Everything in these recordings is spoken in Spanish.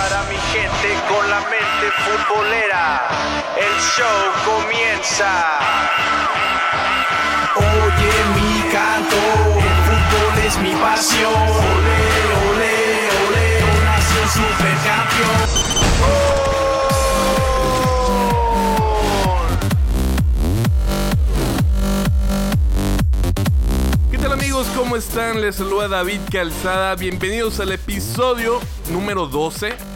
para mi gente con la mente futbolera. El show comienza. Oye mi canto, el fútbol es mi pasión. Ole, ole, ole, nació supercampeón. ¿Qué tal amigos? ¿Cómo están? Les saluda David Calzada. Bienvenidos al episodio número 12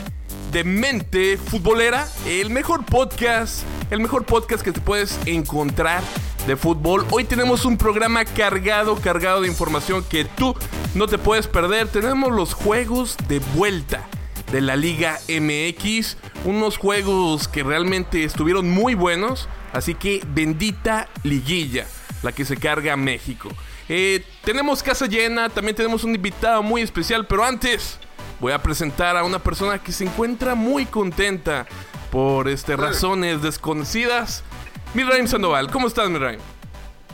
de Mente Futbolera, el mejor podcast, el mejor podcast que te puedes encontrar de fútbol. Hoy tenemos un programa cargado, cargado de información que tú no te puedes perder. Tenemos los juegos de vuelta de la Liga MX, unos juegos que realmente estuvieron muy buenos, así que bendita liguilla la que se carga México. Eh, tenemos casa llena, también tenemos un invitado muy especial, pero antes voy a presentar a una persona que se encuentra muy contenta por este, razones desconocidas. Miraim Sandoval, ¿cómo estás, Miraim?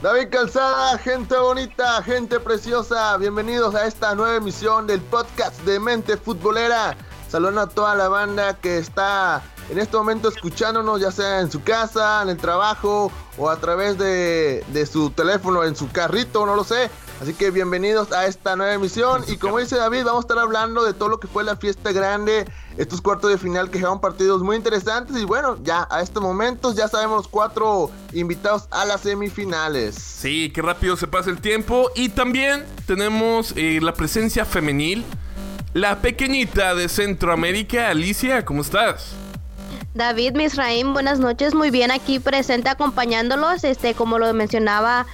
David Calzada, gente bonita, gente preciosa, bienvenidos a esta nueva emisión del podcast de Mente Futbolera. Saludos a toda la banda que está en este momento escuchándonos, ya sea en su casa, en el trabajo o a través de, de su teléfono, en su carrito, no lo sé. Así que bienvenidos a esta nueva emisión. Y como dice David, vamos a estar hablando de todo lo que fue la fiesta grande, estos cuartos de final que fueron partidos muy interesantes. Y bueno, ya a este momento ya sabemos los cuatro invitados a las semifinales. Sí, qué rápido se pasa el tiempo. Y también tenemos eh, la presencia femenil, la pequeñita de Centroamérica, Alicia, ¿cómo estás? David Misraim, buenas noches, muy bien aquí presente acompañándolos. Este, como lo mencionaba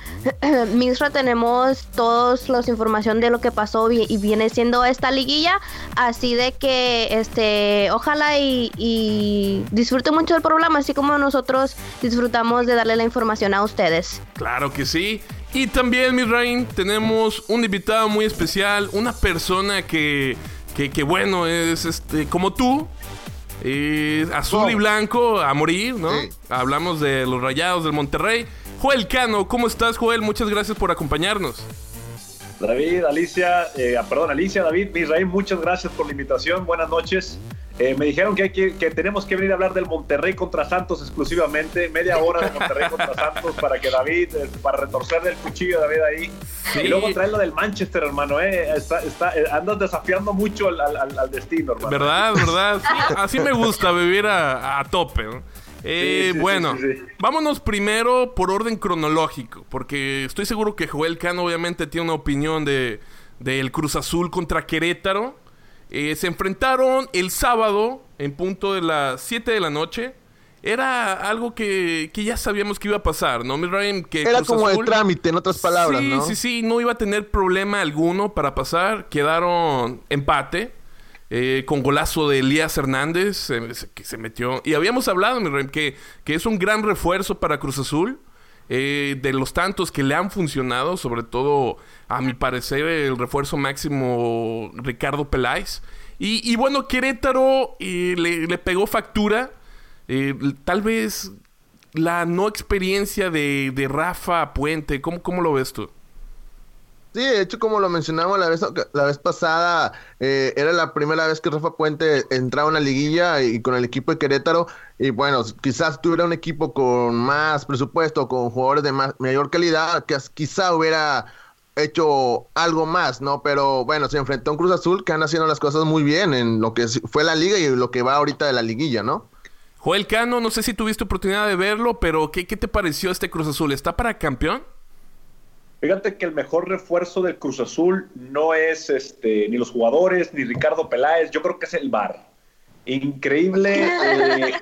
Misra, tenemos todos los información de lo que pasó y viene siendo esta liguilla, así de que este, ojalá y, y mucho del programa, así como nosotros disfrutamos de darle la información a ustedes. Claro que sí. Y también, Misraim, tenemos un invitado muy especial, una persona que, que, que bueno, es este, como tú, eh, azul y blanco a morir, ¿no? Sí. Hablamos de los rayados del Monterrey. Joel Cano, ¿cómo estás, Joel? Muchas gracias por acompañarnos. David, Alicia, eh, perdón, Alicia, David, Misraim, muchas gracias por la invitación. Buenas noches. Eh, me dijeron que, hay que, que tenemos que venir a hablar del Monterrey contra Santos exclusivamente, media hora de Monterrey contra Santos para que David, eh, para retorcerle el cuchillo a David ahí. Sí. Y luego traerlo del Manchester, hermano, eh. Está, está, eh, andas desafiando mucho al, al- al destino, hermano. ¿Verdad? ¿Verdad? Sí, así me gusta vivir a, a tope, ¿no? Eh, Sí, bueno, sí, sí, sí. vámonos primero por orden cronológico, porque estoy seguro que Joel Cano obviamente tiene una opinión de del Cruz Azul contra Querétaro. Eh, se enfrentaron el sábado en punto de las 7 de la noche. Era algo que, que ya sabíamos que iba a pasar, ¿no, Miriam? Que Era Cruz como el trámite, en otras palabras. Sí, sí, no iba a tener problema alguno para pasar. Quedaron empate. Eh, con golazo de Elías Hernández, eh, que se metió. Y habíamos hablado, mi que, que es un gran refuerzo para Cruz Azul. eh, de los tantos que le han funcionado, sobre todo, a mi parecer, el refuerzo máximo Ricardo Peláez. Y, y bueno, Querétaro eh, le, le pegó factura. Eh, tal vez la no experiencia de, de Rafa Puente. ¿Cómo, ¿Cómo lo ves tú? Sí, de hecho, como lo mencionamos la vez, la vez pasada, eh, era la primera vez que Rafa Puente entraba a una liguilla y con el equipo de Querétaro. Y bueno, quizás tuviera un equipo con más presupuesto, con jugadores de más, mayor calidad, que quizá hubiera hecho algo más, ¿no? Pero bueno, se enfrentó a un Cruz Azul que anda haciendo las cosas muy bien en lo que fue la liga y lo que va ahorita de la liguilla, ¿no? Joel Cano, no sé si tuviste oportunidad de verlo, pero ¿qué, qué te pareció este Cruz Azul? ¿Está para campeón? Fíjate que el mejor refuerzo del Cruz Azul no es este, ni los jugadores, ni Ricardo Peláez, yo creo que es el VAR. Increíble eh,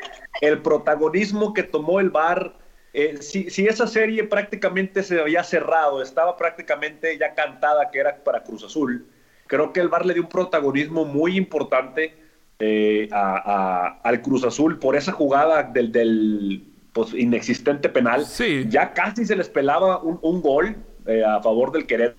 el protagonismo que tomó el VAR. Eh, si, si esa serie prácticamente se había cerrado, estaba prácticamente ya cantada que era para Cruz Azul, creo que el VAR le dio un protagonismo muy importante eh, a- a- al Cruz Azul por esa jugada del, del, pues, inexistente penal. Sí. Ya casi se les pelaba un, un gol eh, a favor del Querétaro.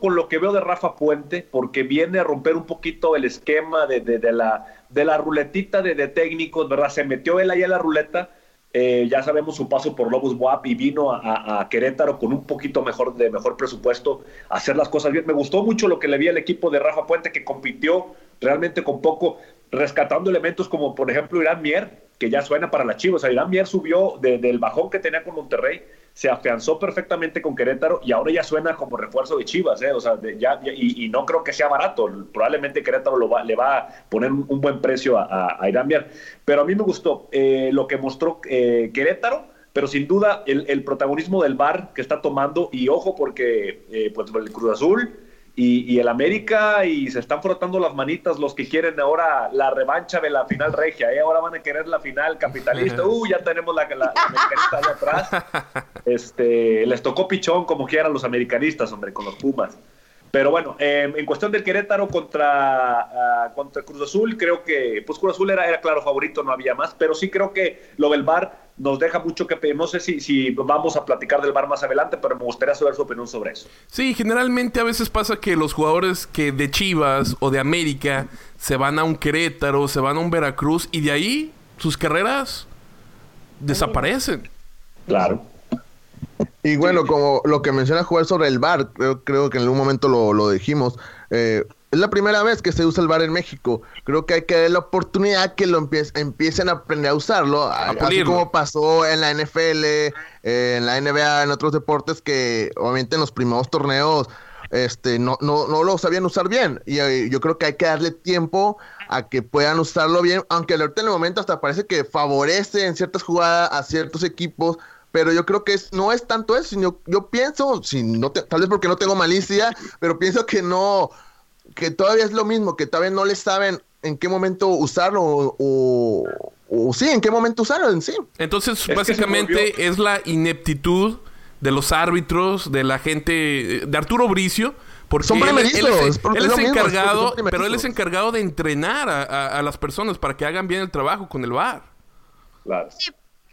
Con lo que veo de Rafa Puente, porque viene a romper un poquito el esquema de, de- de la, de la ruletita de, de técnicos, ¿verdad? Se metió él ahí a la ruleta eh, ya sabemos su paso por Lobos WAP y vino a, a, Querétaro con un poquito mejor de mejor presupuesto, a hacer las cosas bien. Me gustó mucho lo que le vi al equipo de Rafa Puente, que compitió realmente con poco, rescatando elementos como, por ejemplo, Irán Mier, que ya suena para la Chivas. O sea, Irán Mier subió de, del bajón que tenía con Monterrey se afianzó perfectamente con Querétaro y ahora ya suena como refuerzo de Chivas, ¿eh? o sea, ya, y, no creo que sea barato, probablemente Querétaro lo va, le va a poner un buen precio a, Irán Mier, pero a mí me gustó eh, lo que mostró eh, Querétaro, pero sin duda el, el, protagonismo del bar que está tomando, y ojo porque eh, pues el Cruz Azul y, el América y se están frotando las manitas los que quieren ahora la revancha de la final regia. ¿eh? Ahora van a querer la final capitalista. Uh, ya tenemos la, la, americanista ahí atrás. Este, les tocó pichón como quieran los americanistas, hombre, con los Pumas. Pero bueno, em, en cuestión del Querétaro contra, uh, contra Cruz Azul, creo que pues Cruz Azul era, era claro favorito, no había más, pero sí creo que lo del VAR nos deja mucho que No sé si, si vamos a platicar del VAR más adelante, pero me gustaría saber su opinión sobre eso. Sí, generalmente a veces pasa que los jugadores que de Chivas o de América se van a un Querétaro, se van a un Veracruz y de ahí sus carreras desaparecen. Claro. Y bueno, como lo que menciona jugar sobre el bar, creo, creo que en algún momento lo, lo dijimos. Eh, es la primera vez que se usa el bar en México. Creo que hay que dar la oportunidad que lo empiecen a aprender a usarlo. así como pasó en la NFL, eh, en la NBA, en otros deportes que obviamente en los primeros torneos este, no, no, no lo sabían usar bien. Y eh, yo creo que hay que darle tiempo a que puedan usarlo bien, aunque ahorita en el momento hasta parece que favorece en ciertas jugadas a ciertos equipos pero yo creo que es, no es tanto eso, sino yo pienso, si no tal vez porque no tengo malicia, pero pienso que no, que todavía es lo mismo, que todavía no le saben en qué momento usarlo o, o, sí, en qué momento usarlo en sí. Entonces, básicamente es la ineptitud de los árbitros, de la gente, de Arturo Bricio, porque Son él, él, es, él es encargado, pero él es encargado de entrenar a, a, las personas para que hagan bien el trabajo con el VAR. Claro. Sí,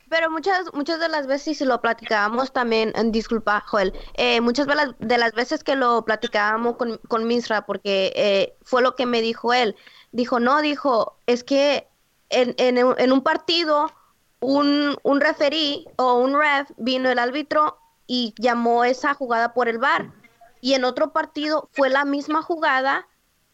pero muchas, muchas de las veces, si lo platicábamos también, disculpa, Joel, eh, muchas de las, de las veces que lo platicábamos con, con Misra, porque eh, fue lo que me dijo él, dijo, no, dijo, es que en, en, en un partido, un, un referí o un ref vino el árbitro y llamó esa jugada por el bar. Y en otro partido fue la misma jugada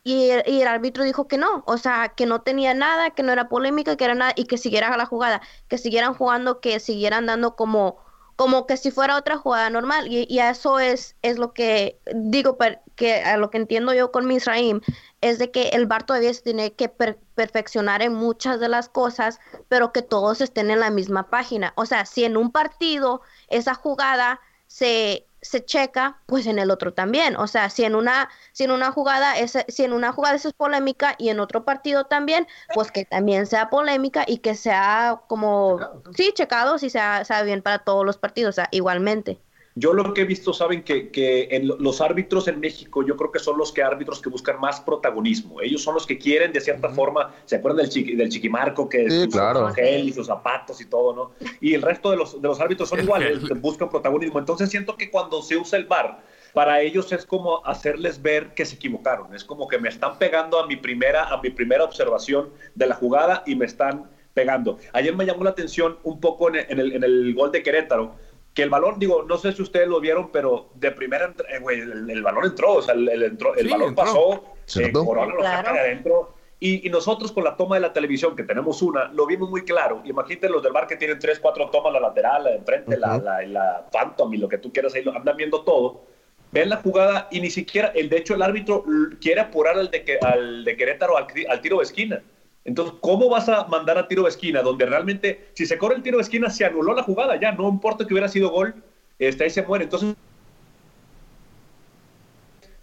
y el, árbitro dijo que no, o sea, que no tenía nada, que no era polémica, que era nada, y que siguiera la jugada, que siguieran jugando, que siguieran dando como, como que si fuera otra jugada normal. Y, y eso es, es lo que digo, que a lo que entiendo yo con Misraim, es de que el VAR todavía se tiene que perfeccionar en muchas de las cosas, pero que todos estén en la misma página. O sea, si en un partido esa jugada se se checa, pues en el otro también. O sea, si en una, si en una jugada es, si en una jugada eso es polémica y en otro partido también, pues que también sea polémica y que sea como, sí, checado, si sea, sea bien para todos los partidos, o sea, igualmente. Yo lo que he visto, saben que, que en los árbitros en México, yo creo que son los que árbitros que buscan más protagonismo. Ellos son los que quieren, de cierta forma, ¿se acuerdan del, chiqui, del chiquimarco que sí, claro. gel y sus zapatos y todo, ¿no? Y el resto de los, de los árbitros son iguales, buscan protagonismo. Entonces siento que cuando se usa el bar, para ellos es como hacerles ver que se equivocaron. Es como que me están pegando a mi primera, a mi primera observación de la jugada y me están pegando. Ayer me llamó la atención un poco en el, en el gol de Querétaro que el balón, digo, no sé si ustedes lo vieron, pero de primera, eh, güey, el, balón entró, o sea, el, el balón pasó, eh, Corona lo saca de adentro. Y, y, nosotros con la toma de la televisión, que tenemos una, lo vimos muy claro. Imagínate los del bar que tienen tres, cuatro tomas, la lateral, la de enfrente, la, la, la, Phantom y lo que tú quieras, ahí lo andan viendo todo. Ven la jugada y ni siquiera, el de hecho, el árbitro quiere apurar al de, al de Querétaro al, al tiro de esquina. Entonces, ¿cómo vas a mandar a tiro de esquina? Donde realmente, si se corre el tiro de esquina, se anuló la jugada, ya, no importa que hubiera sido gol, este, ahí se muere. Entonces,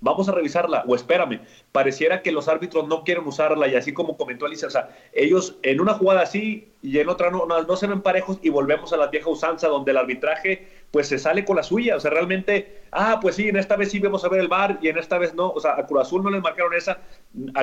vamos a revisarla, o espérame, pareciera que los árbitros no quieren usarla, y así como comentó Alicia, o sea, ellos en una jugada así y en otra no, no, se ven parejos, y volvemos a la vieja usanza donde el arbitraje pues se sale con la suya. O sea, realmente, ah, pues sí, en esta vez sí vamos a ver el bar y en esta vez no. O sea, a Cruz Azul no les marcaron esa.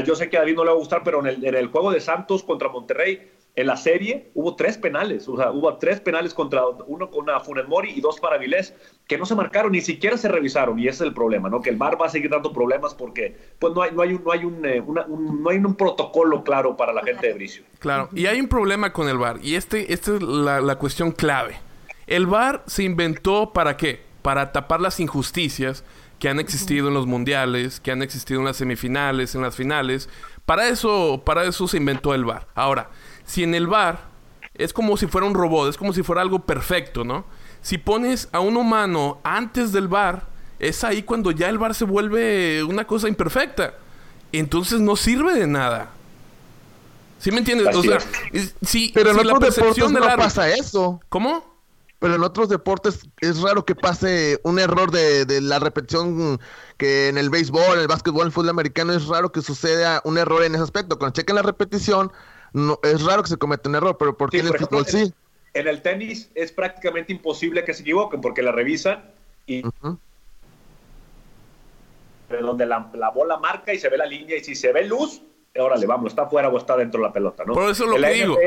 Yo sé que a David no le va a gustar, pero en el, en el juego de Santos contra Monterrey, en la serie hubo tres penales, o sea, hubo tres penales contra uno con una Funes Mori y dos para Vilés, que no se marcaron, ni siquiera se revisaron, y ese es el problema, ¿no? Que el VAR va a seguir dando problemas porque pues no hay, no hay, un, no hay, eh, un- no hay un protocolo claro para la gente de Bricio. Claro, y hay un problema con el VAR, y este, esta es la, la cuestión clave. El VAR se inventó para qué? Para tapar las injusticias que han existido en los mundiales, que han existido en las semifinales, en las finales. Para eso, para eso se inventó el VAR. Ahora, si en el VAR es como si fuera un robot, es como si fuera algo perfecto, ¿no? Si pones a un humano antes del VAR, es ahí cuando ya el VAR se vuelve una cosa imperfecta. Entonces no sirve de nada. ¿Sí me entiendes? Así o sea, es. es- si, Pero en otros deportes no árbitro- pasa eso. ¿Cómo? Pero en otros deportes es raro que pase un error de, de la repetición que en el béisbol, en el básquetbol, en el fútbol americano es raro que suceda un error en ese aspecto. Cuando chequen la repetición, no, es raro que se cometa un error, pero ¿por qué Sí, en el ejemplo, fútbol sí? En el tenis es prácticamente imposible que se equivoquen porque la revisan y donde la, la bola marca y se ve la línea y si se ve luz, órale, vamos, está fuera o está dentro de la pelota, ¿no? Por eso es lo En que digo.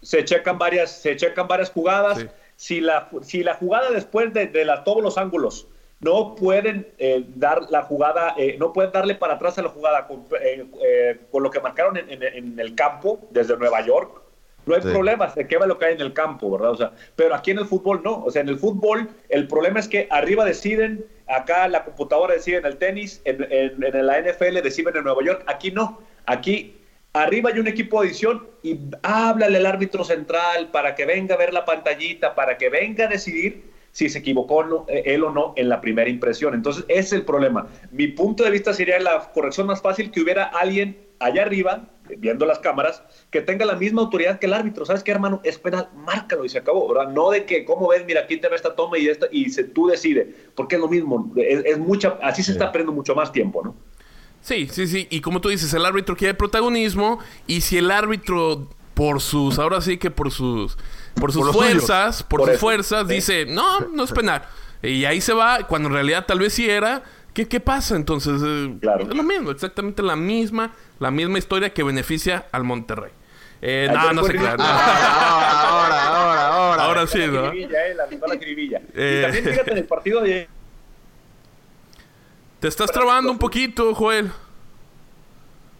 Se checan varias, se checan varias jugadas. Sí. Si la, si la jugada después de, de la- todos los ángulos no pueden eh, dar la jugada, eh, no pueden darle para atrás a la jugada con, eh, eh, con lo que marcaron en, en- en el campo desde Nueva York, no hay Sí. problema, se quema lo que hay en el campo, ¿verdad? O sea, pero aquí en el fútbol no. O sea, en el fútbol el problema es que arriba deciden, acá la computadora decide en el tenis, en, en- la NFL deciden en Nueva York. Aquí no. Aquí arriba hay un equipo de edición y háblale al árbitro central para que venga a ver la pantallita, para que venga a decidir si se equivocó no, eh, él o no en la primera impresión. Entonces, ese es el problema. Mi punto de vista sería la corrección más fácil que hubiera alguien allá arriba, viendo las cámaras, que tenga la misma autoridad que el árbitro. ¿Sabes qué, hermano? Es penal, márcalo y se acabó, ¿verdad? No de que, ¿cómo ves? Mira, aquí te ve esta toma y esta, y se- tú decides, porque es lo mismo. Es, es mucha, así se está perdiendo mucho más tiempo, ¿no? Sí, sí, sí. Y como tú dices, el árbitro quiere protagonismo. Y si el árbitro, por sus, ahora sí que por sus, por sus Por fuerzas, por, Por sus fuerzas, Sí. dice, no, no es penal. Y ahí se va, cuando en realidad tal vez sí era. ¿Qué, qué pasa? Entonces, eh, Claro. es lo mismo, exactamente la misma, la misma historia que beneficia al Monterrey. Eh, no, no se crean. ridículo. Ah, ahora, ahora, ahora. Ahora sí, La ¿no? jiribilla, eh, la, la jiribilla. Eh. Y también fíjate en el partido de Te estás trabando un poquito, Joel.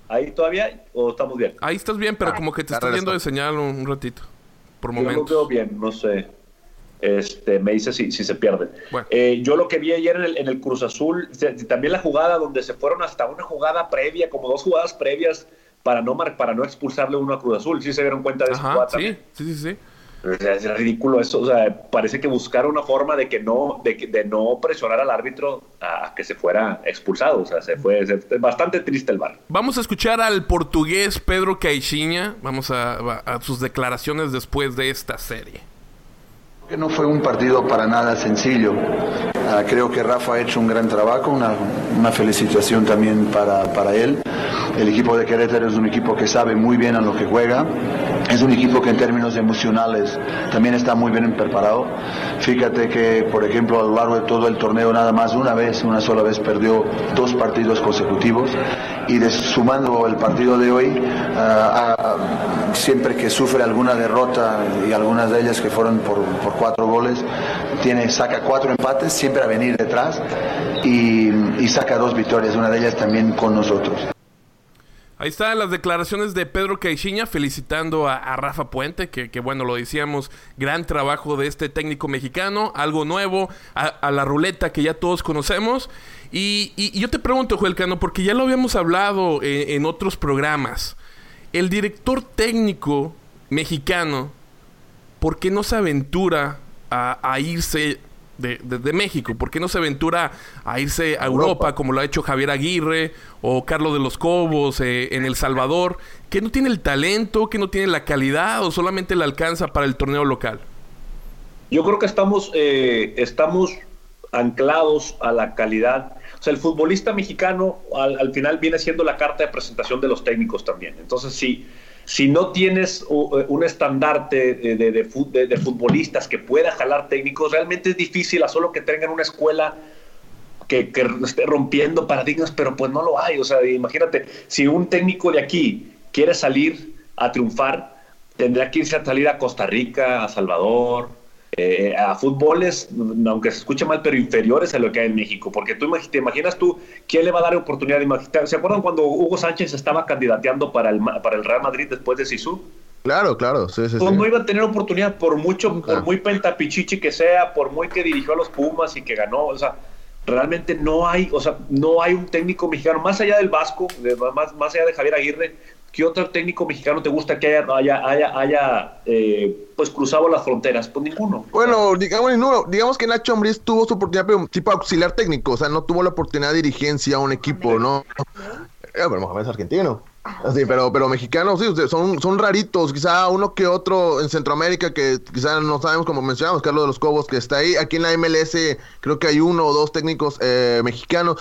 ahí todavía o estamos bien. Ahí estás bien, pero como que te ya estás yendo de señal un, un ratito. Por Yo momentos. veo bien, no sé. Este, me dice si, si se pierde. Bueno. Eh, yo lo que vi ayer en el, en el Cruz Azul, se- también la jugada donde se fueron hasta una jugada previa, como dos jugadas previas para no mar- para no expulsarle uno a Cruz Azul. Sí se dieron cuenta de jugada sí, también. sí, sí, sí. Es ridículo eso. O sea, parece que buscaron una forma de que no, de, que- de no presionar al árbitro a que se fuera expulsado. O sea, se fue se- bastante triste el bar. Vamos a escuchar al portugués Pedro Caixinha. Vamos a sus declaraciones después de esta serie. No fue un partido para nada sencillo. Ah, creo que Rafa ha hecho un gran trabajo, una, una felicitación también para, para él. El equipo de Querétaro es un equipo que sabe muy bien a lo que juega. Es un equipo que en términos emocionales también está muy bien preparado. Fíjate que, por ejemplo, a lo largo de todo el torneo nada más una vez, una sola vez perdió dos partidos consecutivos y de- sumando el partido de hoy, ah, ah, siempre que sufre alguna derrota y algunas de ellas que fueron por, por cuatro goles, tiene, saca cuatro empates, siempre a venir detrás y, y saca dos victorias, una de ellas también con nosotros. Ahí están las declaraciones de Pedro Caixinha felicitando a, Rafa Puente, que, que, bueno, lo decíamos, gran trabajo de este técnico mexicano, algo nuevo, a, la ruleta que ya todos conocemos. Y, y- yo te pregunto, Joel Cano, porque ya lo habíamos hablado en otros programas, el director técnico mexicano, ¿por qué no se aventura a, a irse de, de- de México? ¿Por qué no se aventura a irse a Europa, Europa. como lo ha hecho Javier Aguirre o Carlos de los Cobos eh, en El Salvador? ¿Que no tiene el talento, que no tiene la calidad o solamente le alcanza para el torneo local? Yo creo que estamos, eh, estamos anclados a la calidad. O sea, el futbolista mexicano al, al final viene siendo la carta de presentación de los técnicos también. Entonces, si, si no tienes uh, un estandarte de, de- de fut- de- de futbolistas que pueda jalar técnicos, realmente es difícil a solo que tengan una escuela que, que esté rompiendo paradigmas, pero pues no lo hay. O sea, imagínate, si un técnico de aquí quiere salir a triunfar, tendría que irse a salir a Costa Rica, a Salvador, eh, a fútboles, aunque se escuche mal, pero inferiores a lo que hay en México. Porque tú te imaginas tú, ¿quién le va a dar oportunidad? ¿Se acuerdan cuando Hugo Sánchez estaba candidateando para el, para el Real Madrid después de Sisu? Claro, claro, sí, sí, pues no iba a tener oportunidad por mucho, por muy pentapichichi que sea, por muy que dirigió a los Pumas y que ganó, o sea, realmente no hay, o sea, no hay un técnico mexicano, más allá del Vasco, más, más allá de Javier Aguirre, ¿qué otro técnico mexicano te gusta que haya, haya, haya, eh, pues cruzado las fronteras? Pues ninguno. Bueno, digamos ninguno. Digamos que Nacho Ambriz tuvo su oportunidad, pero tipo auxiliar técnico, o sea, no tuvo la oportunidad de dirigencia a un equipo, ¿no? Eh, pero Mohamed es argentino. Así, pero, pero mexicanos, sí, son, son raritos, quizá uno que otro en Centroamérica que quizá no sabemos, como mencionamos, Carlos de los Cobos, que está ahí. Aquí en la MLS creo que hay uno o dos técnicos eh, mexicanos,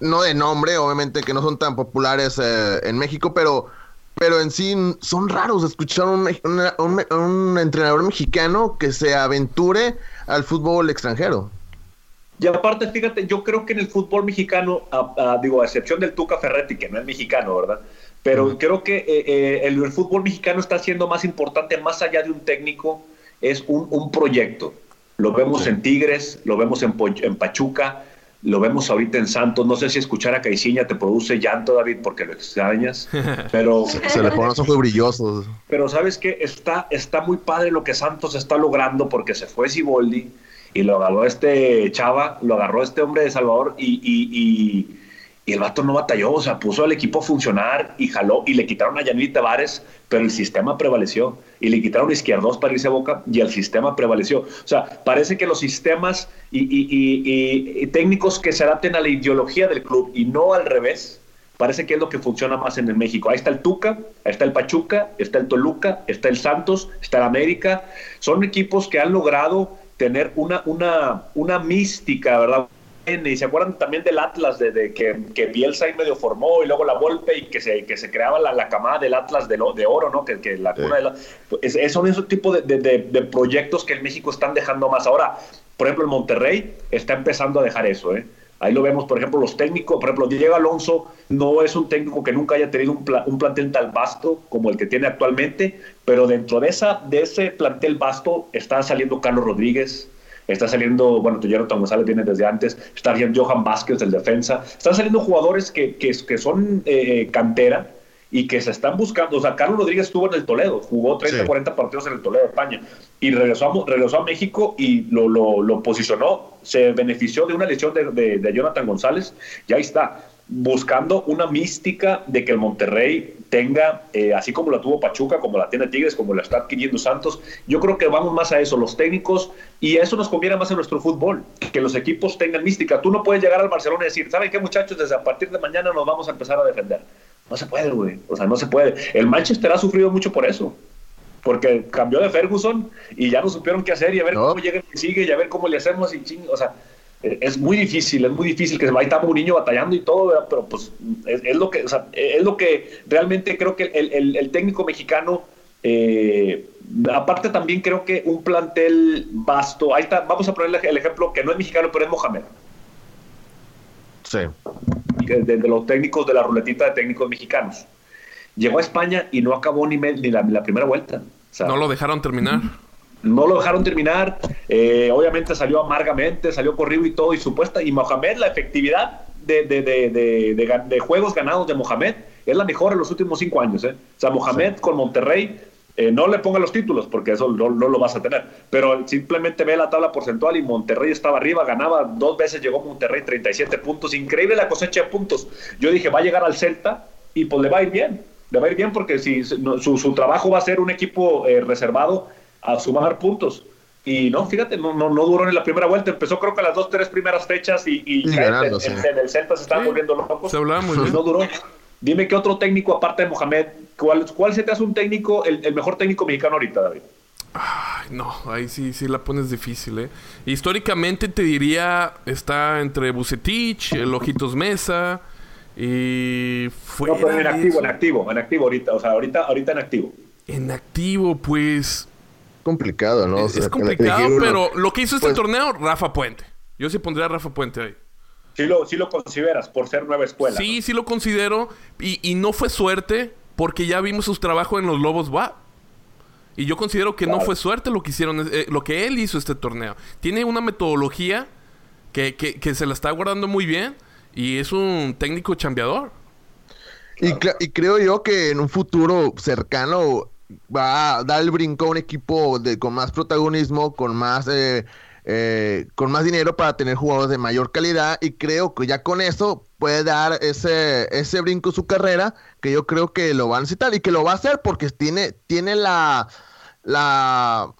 no de nombre, obviamente, que no son tan populares eh, en México, pero, pero en sí son raros escuchar un, un, entrenador mexicano que se aventure al fútbol extranjero. Y aparte, fíjate, yo creo que en el fútbol mexicano, digo, a excepción del Tuca Ferretti, que no es mexicano, ¿verdad? Pero creo que eh, eh, el, fútbol mexicano está siendo más importante, más allá de un técnico, es un, proyecto. Lo vemos en Tigres, lo vemos en, en, Pachuca, lo vemos ahorita en Santos. No sé si escuchar a Caiciña te produce llanto, David, porque lo extrañas. Pero se, le ponen los ojos brillosos. Pero sabes que está, está muy padre lo que Santos está logrando porque se fue Siboldi y lo agarró este Chava, lo agarró este hombre de Salvador y y el vato no batalló, o sea, puso al equipo a funcionar y jaló y le quitaron a Yanil Tavares, pero el sistema prevaleció. Y le quitaron a Izquierdos para irse a Boca y el sistema prevaleció. O sea, parece que los sistemas y, técnicos que se adapten a la ideología del club y no al revés, parece que es lo que funciona más en el México. Ahí está el Tuca, ahí está el Pachuca, está el Toluca, está el Santos, está el América. Son equipos que han logrado tener una, una, una mística, ¿verdad? Y se acuerdan también del Atlas, de, que, que, Bielsa ahí medio formó y luego la Volpe y que se, que se creaba la, la camada del Atlas de, de oro, ¿no? Que, que la cuna de la, es, son esos tipos de, de, proyectos que en México están dejando más. Ahora, por ejemplo, el Monterrey está empezando a dejar eso, ¿eh? Ahí lo vemos, por ejemplo, los técnicos. Por ejemplo, Diego Alonso no es un técnico que nunca haya tenido un, un, plantel tan vasto como el que tiene actualmente, pero dentro de, esa, de ese plantel vasto está saliendo Carlos Rodríguez, Está saliendo, bueno, Jonathan González viene desde antes, está Johan Vázquez del defensa. Están saliendo jugadores que, que, que son eh, cantera y que se están buscando. O sea, Carlos Rodríguez estuvo en el Toledo, jugó 30, 40 partidos en el Toledo España y regresó a, regresó a México y lo, lo, lo posicionó, se benefició de una lesión de, de, de Jonathan González y ahí está buscando una mística de que el Monterrey tenga, eh, así como la tuvo Pachuca, como la tiene Tigres, como la está adquiriendo Santos. Yo creo que vamos más a eso, los técnicos, y eso nos conviene más en nuestro fútbol, que los equipos tengan mística. Tú no puedes llegar al Barcelona y decir, ¿saben qué muchachos? Desde a partir de mañana nos vamos a empezar a defender. No se puede, güey. O sea, no se puede. El Manchester ha sufrido mucho por eso. Porque cambió de Ferguson y ya no supieron qué hacer y a ver cómo llega y sigue y a ver cómo le hacemos y ching, o sea, es muy difícil, es muy difícil que se vaya a un niño batallando y todo, pero pues es, lo que, es lo que realmente creo que el, técnico mexicano, eh, aparte también creo que un plantel vasto, ahí está, vamos a ponerle el ejemplo que no es mexicano, pero es Mohamed. Sí. De, los técnicos de la ruletita de técnicos mexicanos. Llegó a España y no acabó ni, ni, la, primera vuelta. no lo dejaron terminar no lo dejaron terminar, eh, obviamente salió amargamente, salió corrido y todo, y supuesta, y Mohamed, la efectividad de, de, de, de juegos ganados de Mohamed es la mejor en los últimos cinco años. ¿eh? O sea, Mohamed con Monterrey, eh, no le ponga los títulos, porque eso no, lo vas a tener, pero simplemente ve la tabla porcentual y Monterrey estaba arriba, ganaba dos veces, llegó Monterrey 37 puntos, increíble la cosecha de puntos. Yo dije, va a llegar al Celta y pues le va a ir bien, le va a ir bien porque si su, su trabajo va a ser un equipo reservado a sumar puntos. Y no, fíjate, no, no, no, duró en la primera vuelta. Empezó creo que las dos, tres primeras fechas y, y, en, el Celta se estaban volviendo locos. Se hablaba muy bien. No duró. Dime qué otro técnico aparte de Mohamed, ¿cuál, cuál se te hace un técnico, el, el mejor técnico mexicano ahorita, David? Ay, no, ahí sí, sí la pones difícil, ¿eh? Históricamente te diría, está entre Bucetich, el Ojitos Mesa y... Fue no, pero en activo, en activo, en activo ahorita, o sea, ahorita, ahorita en activo. En activo, pues complicado, ¿no? Es, complicado, pero lo que hizo este pues torneo, Rafa Puente. Yo sí pondría a Rafa Puente ahí. Sí lo, sí lo consideras por ser nueva escuela. Sí, sí lo considero. Y, no fue suerte porque ya vimos sus trabajos en los Lobos va Y yo considero que no fue suerte lo que hicieron, eh, lo que él hizo este torneo. Tiene una metodología que, que, que se la está guardando muy bien y es un técnico chambeador. Y, y, creo yo que en un futuro cercano va a dar el brinco a un equipo de, con más protagonismo, con más eh, eh, con más dinero para tener jugadores de mayor calidad y creo que ya con eso puede dar ese, ese brinco su carrera que yo creo que lo va a necesitar y que lo va a hacer porque tiene, tiene la, la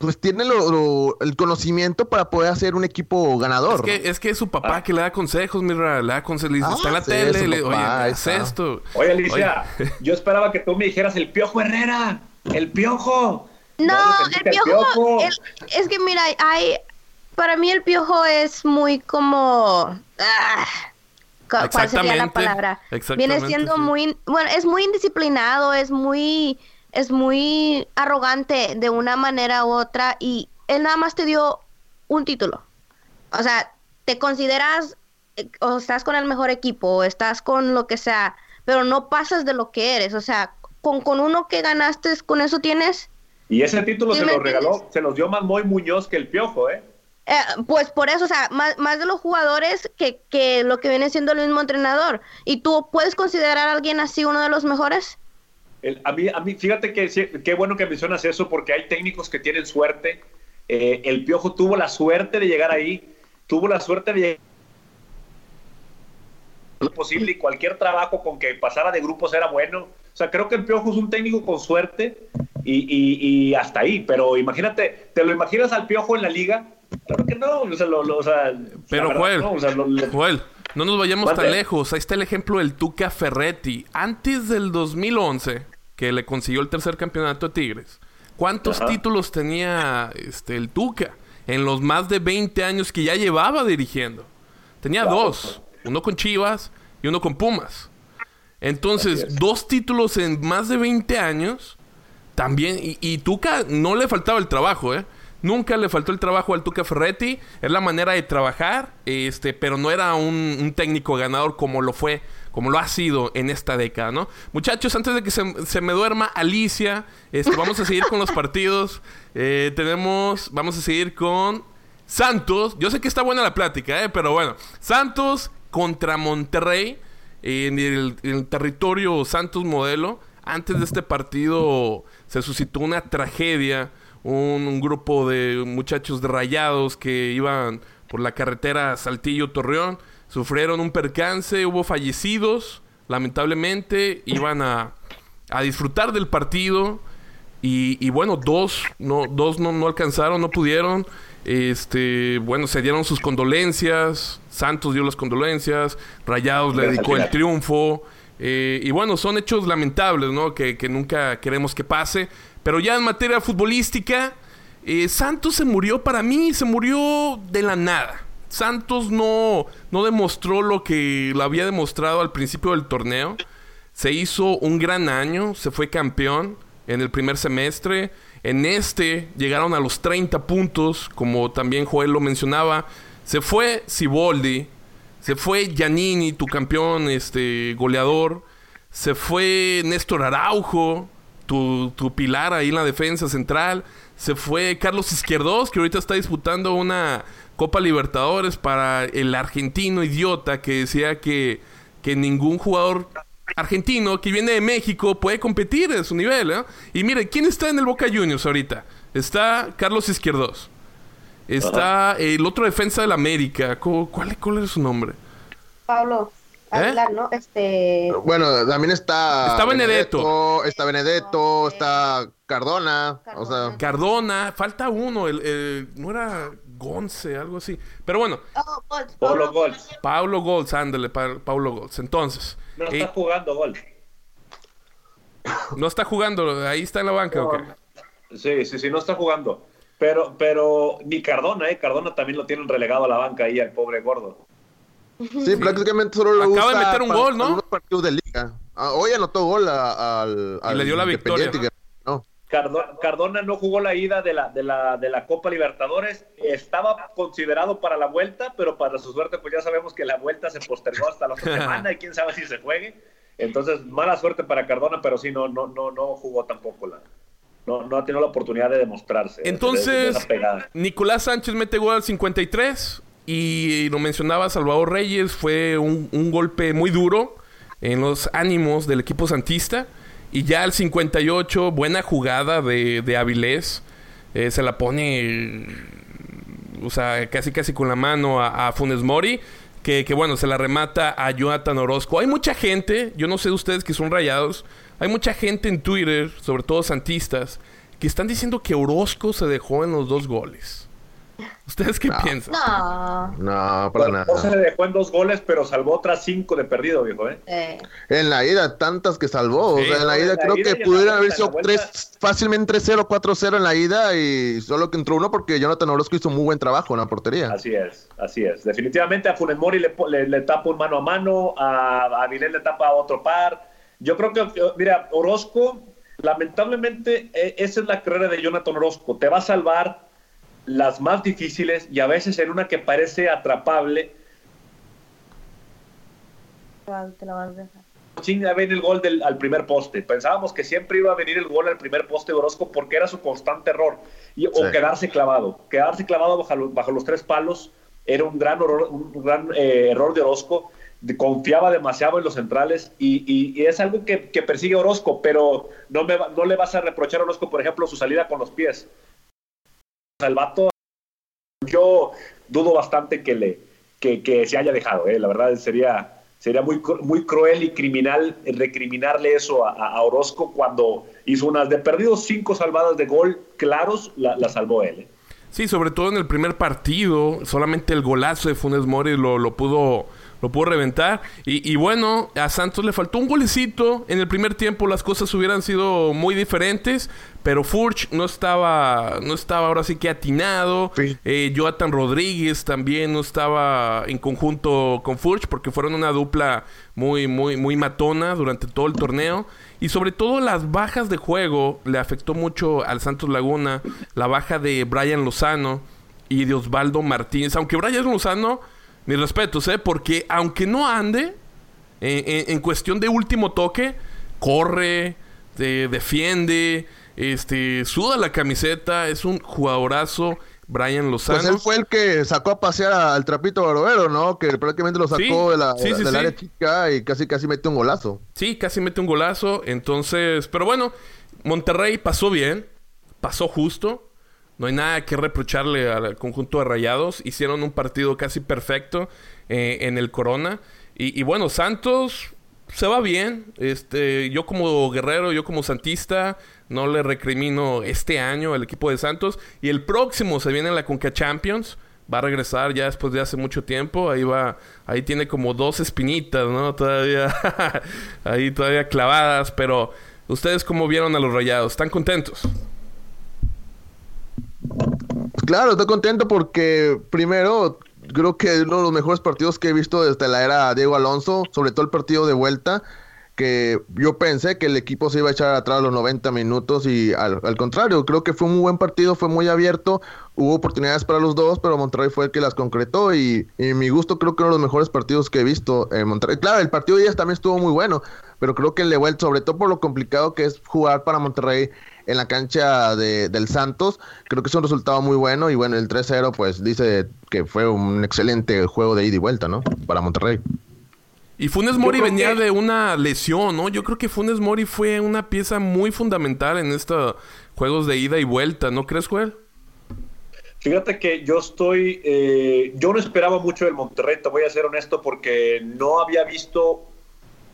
pues tiene el conocimiento para poder hacer un equipo ganador. Es que, es, que su papá ah. que le da consejos, mira, le da consejos, le dice, está en la ah, tele, le, oye, es esto. Oye, Alicia, yo esperaba que tú me dijeras el Piojo Herrera, el Piojo. No, el piojo, es que mira, hay, para mí el piojo es muy como, ah, ¿cuál sería la palabra? Viene siendo muy, bueno, es muy indisciplinado, es muy, es muy arrogante de una manera u otra y él nada más te dio un título. O sea, te consideras eh, o estás con el mejor equipo o estás con lo que sea, pero no pasas de lo que eres. O sea, con, con uno que ganaste, con eso tienes y ese título se lo regaló, se los dio más Moy Muñoz que el Piojo, ¿eh? ¿eh? pues por eso, o sea, más, más de los jugadores que, que, lo que viene siendo el mismo entrenador. ¿Y tú puedes considerar a alguien así uno de los mejores? A, mí, a mí, fíjate que qué bueno que mencionas eso porque hay técnicos que tienen suerte. Eh, el Piojo tuvo la suerte de llegar ahí, tuvo la suerte de llegar posible y cualquier trabajo con que pasara de grupos era bueno. O sea, creo que el Piojo es un técnico con suerte y, hasta ahí. Pero imagínate, ¿te lo imaginas al Piojo en la liga? Claro que no. O sea, lo, o sea, Pero, Joel, no, Joel, no nos vayamos tan lejos. Ahí está el ejemplo del Tuca Ferretti. Antes del 2011, que le consiguió el tercer campeonato a Tigres, ¿cuántos títulos tenía este, el Tuca? En los más de 20 años que ya llevaba dirigiendo. Tenía dos. Uno con Chivas y uno con Pumas. Entonces, dos títulos en más de 20 años. También, y, Tuca no le faltaba el trabajo, ¿eh? Nunca le faltó el trabajo al Tuca Ferretti. Es la manera de trabajar, este, pero no era un, técnico ganador como lo fue, como lo ha sido en esta década, ¿no? Muchachos, antes de que se, me duerma Alicia, este, vamos a seguir con los partidos. Eh, tenemos, vamos a seguir con Santos. Yo sé que está buena la plática, ¿eh? Pero bueno, Santos contra Monterrey en el, territorio Santos Modelo. Antes de este partido se suscitó una tragedia. Un, grupo de muchachos rayados que iban por la carretera Saltillo-Torreón sufrieron un percance, hubo fallecidos, lamentablemente, iban a, a disfrutar del partido y, bueno, dos, no, dos no, no alcanzaron, no pudieron. Este, bueno, se dieron sus condolencias. Santos dio las condolencias. Rayados le dedicó el triunfo. Eh, y bueno, son hechos lamentables, ¿no? Que, nunca queremos que pase. Pero ya en materia futbolística, eh, Santos se murió para mí, se murió de la nada. Santos no, no demostró lo que lo había demostrado al principio del torneo. Se hizo un gran año, se fue campeón en el primer semestre. En este llegaron a los 30 puntos, como también Joel lo mencionaba. Se fue Siboldi, se fue Giannini, tu campeón este, goleador. Se fue Néstor Araujo, tu, tu, pilar ahí en la defensa central. Se fue Carlos Izquierdos, que ahorita está disputando una Copa Libertadores para el argentino idiota que decía que, que ningún jugador argentino que viene de México puede competir en su nivel. ¿eh? Y mire, ¿quién está en el Boca Juniors ahorita? Está Carlos Izquierdos. Está el otro defensa del América. ¿Cuál, ¿Cuál es su nombre? Pablo. ¿Eh? ¿no? Este... Bueno, también está... Está Benedetto. Está Benedetto, está Cardona. O sea... Cardona. Falta uno. El, no era Gonce, algo así. Pero bueno. Oh, Pablo Golds. Pablo Golds, ándale, Pablo Golds. Entonces... No está jugando gol. No está jugando, ahí está en la banca, Sí, sí, sí, no está jugando. Pero, pero ni Cardona, ¿eh? Cardona también lo tienen relegado a la banca ahí al pobre gordo. Sí, prácticamente solo lo Acaba de meter un gol, ¿no? partidos de liga. Ah, hoy anotó gol al, y le dio la victoria. Cardona no jugó la ida de la, de, la, de la Copa Libertadores. Estaba considerado para la vuelta, pero para su suerte, pues ya sabemos que la vuelta se postergó hasta la otra semana y quién sabe si se juegue. Entonces, mala suerte para Cardona, pero sí, no, no, no, no jugó tampoco la. no, no ha tenido la oportunidad de demostrarse. Entonces. Nicolás Sánchez mete gol al 53 y lo mencionaba Salvador Reyes, fue un, un golpe muy duro en los ánimos del equipo santista. Y ya al 58, buena jugada de, de Avilés. Eh, se la pone, o sea, casi casi con la mano a, Funes Mori. Que, que, bueno, se la remata a Jonathan Orozco. Hay mucha gente, yo no sé de ustedes que son rayados, hay mucha gente en Twitter, sobre todo santistas, que están diciendo que Orozco se dejó en los dos goles. ¿Ustedes qué No. piensan? No. No, para No se nada. le dejó en dos goles, pero salvó otras cinco de perdido, viejo, ¿eh? Eh, En la ida, tantas que salvó. Sí. o sea, en la En ida la creo ida que pudieron haber sido tres, fácilmente 3-0, 4-0 en la ida y solo que entró uno porque Jonathan Orozco hizo muy buen trabajo en la portería. Así es, así es. Definitivamente a Funes Mori le, le, le tapa un mano a mano, a, a Avilés le tapa otro par. Yo creo que, mira, Orozco, lamentablemente, eh, esa es la carrera de Jonathan Orozco. Te va a salvar las más difíciles y a veces en una que parece atrapable. te la vas a dejar. Chinga, ven el gol del, al primer poste. Pensábamos que siempre iba a venir el gol al primer poste de Orozco porque era su constante error. Y, O Sí. quedarse clavado. Quedarse clavado bajo, lo- bajo los tres palos era un gran, horror- un gran eh, error de Orozco. De- confiaba demasiado en los centrales y, y- y es algo que, que persigue Orozco, pero no, me, no le vas a reprochar a Orozco, por ejemplo, su salida con los pies. El yo dudo bastante que, le, que, que se haya dejado. eh. La verdad sería, sería muy, muy cruel y criminal recriminarle eso a- a Orozco cuando hizo unas de perdidos cinco salvadas de gol claros, la, la salvó él. eh. Sí, sobre todo en el primer partido, solamente el golazo de Funes Mori lo, lo pudo lo pudo reventar. Y, y bueno, a Santos le faltó un golecito. En el primer tiempo las cosas hubieran sido muy diferentes, pero Furch no estaba, no estaba ahora sí que atinado. Sí. Eh, Jonathan Rodríguez también no estaba en conjunto con Furch porque fueron una dupla muy, muy, muy matona durante todo el torneo. Y sobre todo las bajas de juego le afectó mucho al Santos Laguna. La baja de Brian Lozano y de Osvaldo Martínez. Aunque Brian Lozano, mis respetos, ¿eh? Porque aunque no ande, eh, en, en cuestión de último toque, corre, eh, defiende, este, suda la camiseta, es un jugadorazo. Brian Lozano. Pues él fue el que sacó a pasear al trapito barbero, ¿no? Que prácticamente lo sacó Sí, de la, sí, sí, del sí. área chica y casi casi mete un golazo. Sí, casi mete un golazo. Entonces, pero bueno, Monterrey pasó bien, pasó justo. No hay nada que reprocharle al conjunto de Rayados. Hicieron un partido casi perfecto eh, en el Corona. Y, y bueno, Santos se va bien. Este, yo como guerrero, yo como santista, no le recrimino este año al equipo de Santos. Y el próximo se viene en la Conca Champions. Va a regresar ya después de hace mucho tiempo. Ahí va, ahí tiene como dos espinitas, ¿no? Todavía, ahí todavía clavadas. Pero, ¿ustedes cómo vieron a los rayados? ¿Están contentos? Claro, estoy contento porque primero creo que es uno de los mejores partidos que he visto desde la era Diego Alonso, sobre todo el partido de vuelta, que yo pensé que el equipo se iba a echar atrás los 90 minutos y al, contrario, creo que fue un buen partido, fue muy abierto, hubo oportunidades para los dos, pero Monterrey fue el que las concretó y, y mi gusto creo que uno de los mejores partidos que he visto en Monterrey. Claro, el partido de ellas también estuvo muy bueno, pero creo que el de vuelta, sobre todo por lo complicado que es jugar para Monterrey en la cancha de, del Santos, creo que es un resultado muy bueno y bueno, el 3-0 pues dice que fue un excelente juego de ida y vuelta, ¿no? Para Monterrey. Y Funes Mori venía que- de una lesión, ¿no? Yo creo que Funes Mori fue una pieza muy fundamental en estos juegos de ida y vuelta, ¿no crees, Joel? Fíjate que yo estoy, eh, yo no esperaba mucho del Monterrey, te voy a ser honesto, porque no había visto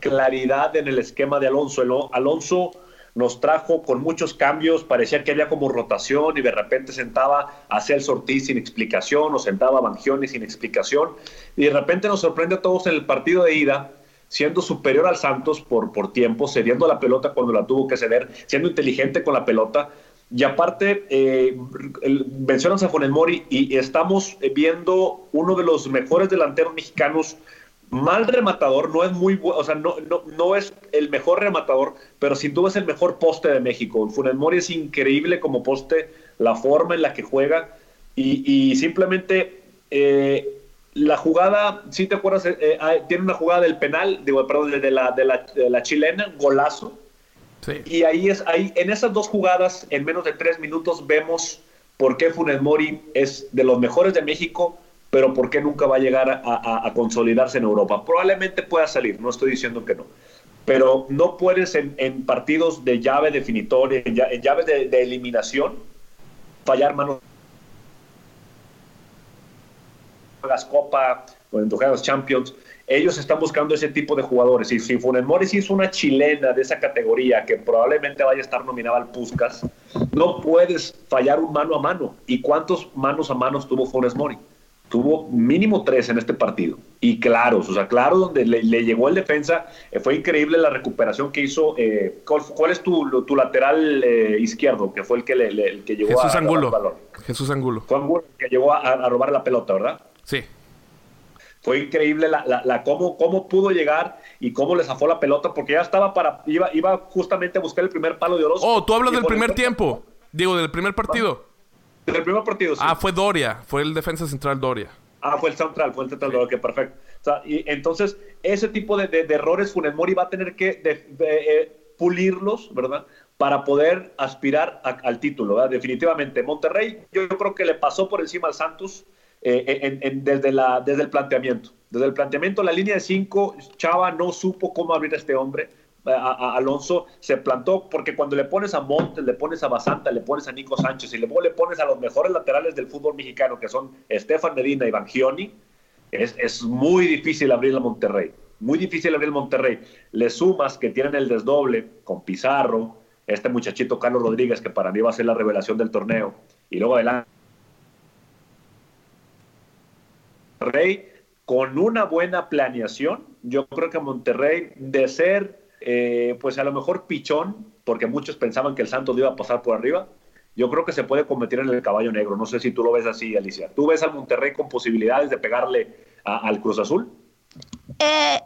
claridad en el esquema de Alonso. El- Alonso nos trajo con muchos cambios, parecía que había como rotación y de repente sentaba a Celso Ortiz sin explicación o sentaba a Bangioni sin explicación y de repente nos sorprende a todos en el partido de ida siendo superior al Santos por, por tiempo, cediendo la pelota cuando la tuvo que ceder, siendo inteligente con la pelota. Y aparte, eh, mencionas a Funes Mori y estamos viendo uno de los mejores delanteros mexicanos mal rematador, no es muy bueno, o sea, no, no, no es el mejor rematador, pero sin duda es el mejor poste de México. Funes Mori es increíble como poste, la forma en la que juega y, y simplemente eh, la jugada, si te acuerdas, Eh, eh, ah, tiene una jugada del penal, digo, perdón, de la, de la, de la chilena, golazo. Sí. Y ahí es, ahí, en esas dos jugadas, en menos de tres minutos, vemos por qué Funes Mori es de los mejores de México, pero por qué nunca va a llegar a, consolidarse en Europa. Probablemente pueda salir, no estoy diciendo que no. Pero no puedes en, en partidos de llave definitoria, en, en llaves de, eliminación, fallar manos. Juegas Copa, o en tu juegas Champions, ellos están buscando ese tipo de jugadores. Y si Funes Mori hizo una chilena de esa categoría que probablemente vaya a estar nominada al Puskas, no puedes fallar un mano a mano. ¿Y cuántos manos a manos tuvo Funes Mori? Tuvo mínimo tres en este partido. Y claros, o sea, claro, donde le, le llegó el defensa. eh, fue increíble la recuperación que hizo. eh, ¿cuál, cuál es tu, tu lateral eh, izquierdo? Que fue el que, le, le- el que llegó Jesús a robar el Angulo. balón. Jesús Angulo. Fue Angulo el que llegó a, a robar la pelota, ¿verdad? Sí. fue increíble la, la, la cómo, cómo pudo llegar y cómo le zafó la pelota porque ya estaba para iba iba justamente a buscar el primer palo de Orozco. Oh, tú hablas del el- primer tiempo. Digo, del primer partido. Del primer partido, sí. Ah, fue Doria. Fue el defensa central Doria. Ah, fue el central, fue el central, que perfecto. O sea, y entonces, ese tipo de, de- de errores Funes Mori va a tener que de- eh, pulirlos, ¿verdad? Para poder aspirar a- al título, ¿verdad? Definitivamente. Monterrey, yo, creo que le pasó por encima al Santos eh, en- en- desde, la, desde el planteamiento. Desde el planteamiento, la línea de cinco, Chava no supo cómo abrir a este hombre. A, a- Alonso se plantó porque cuando le pones a Montes, le pones a Basanta, le pones a Nico Sánchez y luego le pones a los mejores laterales del fútbol mexicano, que son Estefan Medina y Bangioni, es, es muy difícil abrir el Monterrey. Muy difícil abrir el Monterrey. Le sumas que tienen el desdoble con Pizarro, este muchachito Carlos Rodríguez, que para mí va a ser la revelación del torneo, y luego adelante. Monterrey, con una buena planeación, yo creo que Monterrey, de ser, eh, pues a lo mejor pichón, porque muchos pensaban que el Santos iba a pasar por arriba, yo creo que se puede convertir en el caballo negro. No sé si tú lo ves así, Alicia. ¿Tú ves al Monterrey con posibilidades de pegarle a- al Cruz Azul? Eh,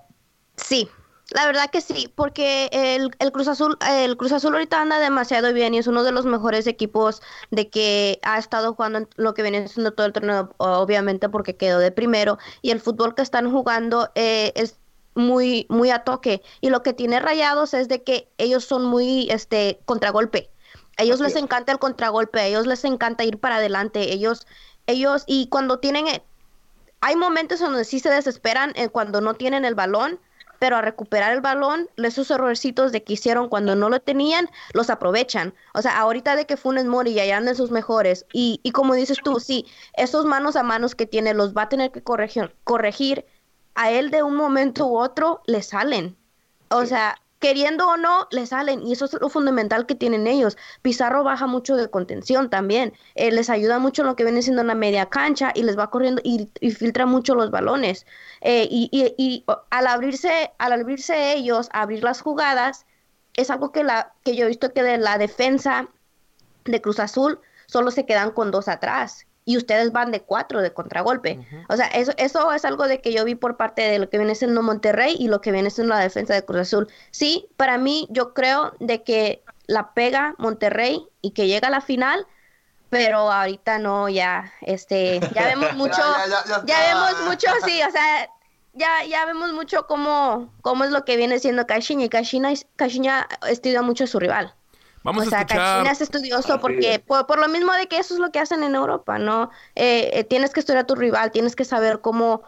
sí, la verdad que sí, porque el, el Cruz Azul, el Cruz Azul ahorita anda demasiado bien y es uno de los mejores equipos de que ha estado jugando en lo que viene siendo todo el torneo, obviamente porque quedó de primero y el fútbol que están jugando eh, es muy muy a toque y lo que tiene Rayados es de que ellos son muy este contragolpe. A ellos Así les es. encanta el contragolpe, a ellos les encanta ir para adelante, ellos ellos y cuando tienen eh, hay momentos en donde sí se desesperan eh, cuando no tienen el balón, pero a recuperar el balón, esos errorcitos de que hicieron cuando no lo tenían, los aprovechan. O sea, ahorita de que Funes Mori ya andan sus mejores, y, y como dices tú, sí, esos manos a manos que tiene los va a tener que corregir, corregir. A él de un momento u otro le salen. O Sí. sea, queriendo o no, le salen. Y eso es lo fundamental que tienen ellos. Pizarro baja mucho de contención también. Eh, les ayuda mucho en lo que viene siendo la media cancha y les va corriendo y, y filtra mucho los balones. Eh, y, y- y, al abrirse, al abrirse ellos, a abrir las jugadas, es algo que la, que yo he visto que de la defensa de Cruz Azul solo se quedan con dos atrás. Y ustedes van de cuatro de contragolpe. O sea, eso, eso es algo de que yo vi por parte de lo que viene siendo Monterrey y lo que viene siendo la defensa de Cruz Azul. Sí, para mí yo creo de que la pega Monterrey y que llega a la final, pero ahorita no, ya, este, ya vemos mucho, Ya, ya, ya, ya ya está. vemos mucho, sí, o sea, ya, ya vemos mucho cómo, cómo es lo que viene siendo Caixinha y Caixinha estudia mucho a su rival. Vamos o a sea, escuchar. Caixinha es estudioso porque por, por lo mismo de que eso es lo que hacen en Europa, ¿no? Eh, eh, tienes que estudiar a tu rival, tienes que saber cómo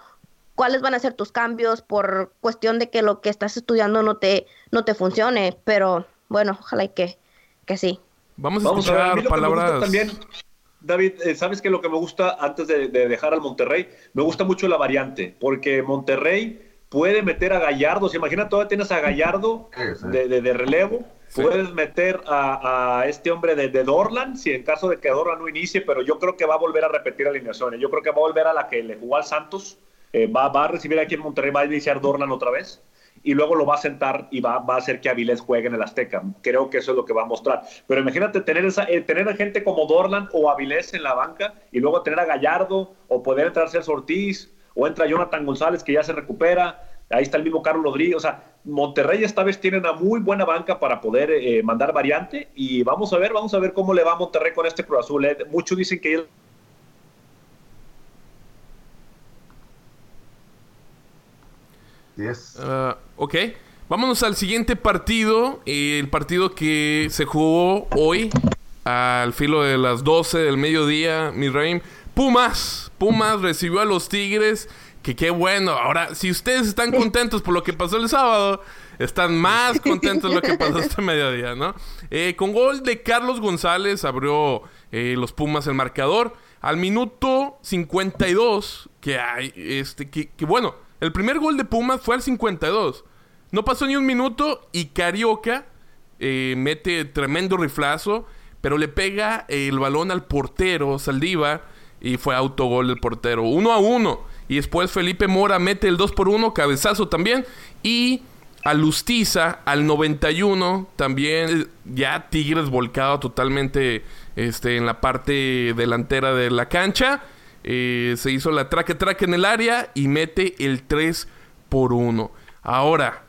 cuáles van a ser tus cambios por cuestión de que lo que estás estudiando no te no te funcione, pero bueno, ojalá y que que sí. Vamos a Vamos a ver, a escuchar mí lo que me gusta palabras. también, David, eh, ¿sabes qué? Lo que me gusta antes de, de dejar al Monterrey, me gusta mucho la variante, porque Monterrey puede meter a Gallardo, se imagina, todavía tienes a Gallardo Sí, sí. de, de- de relevo, Puedes meter a, este hombre de, de Dorlan, si en caso de que Dorlan no inicie, pero yo creo que va a volver a repetir alineaciones, yo creo que va a volver a la que le jugó al Santos, eh, va, va a recibir aquí en Monterrey, va a iniciar Dorlan otra vez, y luego lo va a sentar y va, va a hacer que Avilés juegue en el Azteca. Creo que eso es lo que va a mostrar. Pero imagínate tener, esa, eh, tener a gente como Dorlan o Avilés en la banca y luego tener a Gallardo o poder entrar Celso Ortiz o entra Jonathan González que ya se recupera. Ahí está el mismo Carlos Rodríguez. O sea, Monterrey esta vez tiene una muy buena banca para poder eh, mandar variante y vamos a ver, vamos a ver cómo le va a Monterrey con este Cruz Azul. eh. Muchos dicen que él Yes. Ah, ok. Vámonos al siguiente partido, el partido que se jugó hoy al filo de las 12 del mediodía, mi rey. Pumas, Pumas recibió a los Tigres, que qué bueno. Ahora, si ustedes están contentos por lo que pasó el sábado, están más contentos de lo que pasó este mediodía, ¿no? Eh, con gol de Carlos González abrió eh, los Pumas el marcador. Al minuto 52, que hay, este, que, que bueno, el primer gol de Pumas fue al 52. No pasó ni un minuto y Carioca eh, mete tremendo riflazo, pero le pega el balón al portero, Saldiva, y fue autogol del portero. Uno a uno. Y después Felipe Mora mete el 2 por 1, cabezazo también. Y a Lustiza, al 91, también ya Tigres volcado totalmente este, en la parte delantera de la cancha. Eh, se hizo la traque traque en el área y mete el 3 por 1. Ahora,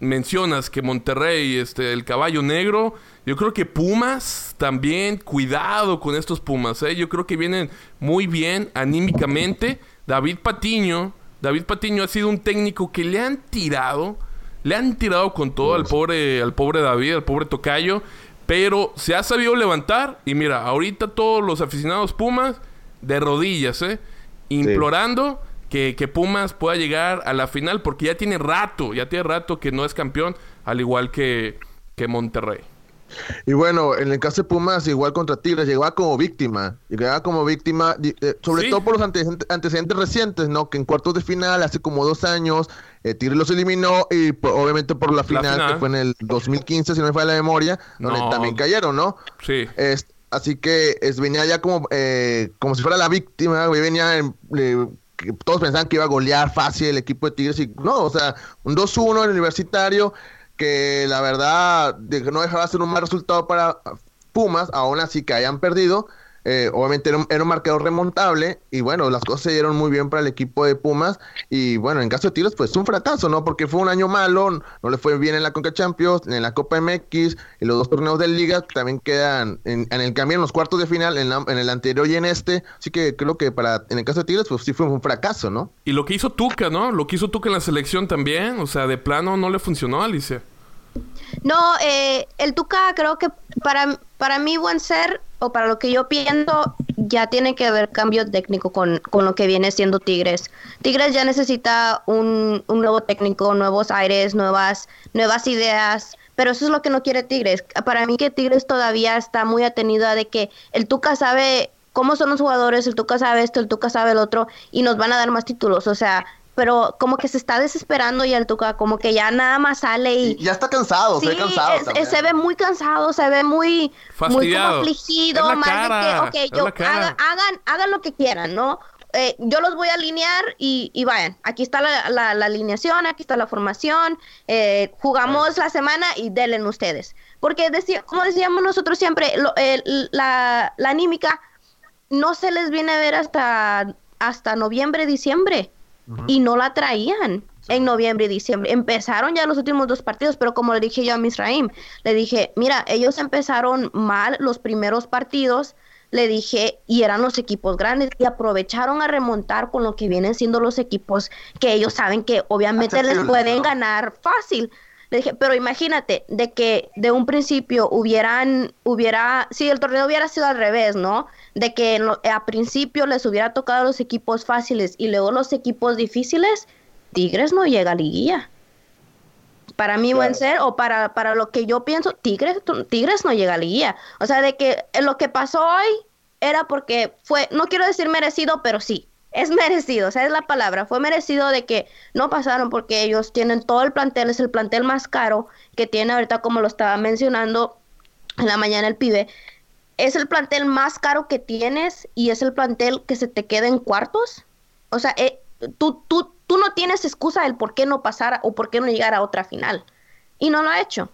mencionas que Monterrey, este, el caballo negro, yo creo que Pumas también, cuidado con estos Pumas, ¿eh? yo creo que vienen muy bien anímicamente. David Patiño, David Patiño ha sido un técnico que le han tirado, le han tirado con todo al pobre, al pobre David, al pobre Tocayo, pero se ha sabido levantar y mira, ahorita todos los aficionados Pumas de rodillas, ¿eh? Implorando que, que, Pumas pueda llegar a la final porque ya tiene rato, ya tiene rato que no es campeón, al igual que, que Monterrey. Y bueno, en el caso de Pumas, igual contra Tigres, llegaba como víctima. Llegaba como víctima, eh, sobre ¿Sí? todo por los antecedentes, antecedentes, recientes, ¿no? Que en cuartos de final, hace como dos años, eh, Tigres los eliminó y por, obviamente por la final, la final, que fue en el 2015, si no me falla la memoria, donde no. también cayeron, ¿no? Sí. Este, Así que es, venía ya como, eh, como si fuera la víctima, venía en, todos pensaban que iba a golear fácil el equipo de Tigres y no, o sea, un 2-1 en el universitario que la verdad no dejaba ser un mal resultado para Pumas, aún así que hayan perdido, eh, obviamente era un, era un, marcador remontable y bueno, las cosas se dieron muy bien para el equipo de Pumas y bueno, en caso de Tigres pues un fracaso, ¿no? Porque fue un año malo, no le fue bien en la Conca Champions, en la Copa MX y los dos torneos de Liga también quedan en, en el cambio en los cuartos de final, en, la, en, el anterior y en este, así que creo que para en el caso de Tigres pues sí fue un fracaso, ¿no? Y lo que hizo Tuca, ¿no? Lo que hizo Tuca en la selección también, o sea, de plano no le funcionó, Alicia. No, eh, el Tuca creo que para, para mí buen ser o para lo que yo pienso, ya tiene que haber cambio técnico con, con lo que viene siendo Tigres. Tigres ya necesita un, un, nuevo técnico, nuevos aires, nuevas, nuevas ideas, pero eso es lo que no quiere Tigres. Para mí que Tigres todavía está muy atenido a de que el Tuca sabe cómo son los jugadores, el Tuca sabe esto, el Tuca sabe el otro, y nos van a dar más títulos. O sea, pero como que se está desesperando y el Tuca como que ya nada más sale y, y ya está cansado, sí, se ve cansado. Es, se ve muy cansado, se ve muy, muy como afligido, es más cara, de que, ok, yo, haga, hagan, hagan lo que quieran, ¿no? Eh, yo los voy a alinear y, y vayan, aquí está la, la, la, alineación, aquí está la formación, eh, jugamos la semana y denle ustedes. Porque decía, como decíamos nosotros siempre, lo, eh, la, la anímica no se les viene a ver hasta, hasta noviembre, diciembre y no la traían en noviembre y diciembre. Empezaron ya los últimos dos partidos, pero como le dije yo a Misraim, le dije, mira, ellos empezaron mal los primeros partidos, le dije, y eran los equipos grandes, y aprovecharon a remontar con lo que vienen siendo los equipos que ellos saben que obviamente les pueden ganar fácil. Le dije, pero imagínate, de que de un principio hubieran, hubiera, si el torneo hubiera sido al revés, ¿no? De que a principio les hubiera tocado los equipos fáciles y luego los equipos difíciles, Tigres no llega a liguilla. Para mí, claro. buen ser, o para, para lo que yo pienso, Tigres, Tigres no llega a liguilla. O sea, de que lo que pasó hoy era porque fue, no quiero decir merecido, pero sí, es merecido, o sea, es la palabra, fue merecido de que no pasaron porque ellos tienen todo el plantel, es el plantel más caro que tiene ahorita, como lo estaba mencionando en la mañana el pibe, es el plantel más caro que tienes y es el plantel que se te queda en cuartos. O sea, eh, tú, tú, tú no tienes excusa del por qué no pasar o por qué no llegar a otra final. Y no lo ha hecho.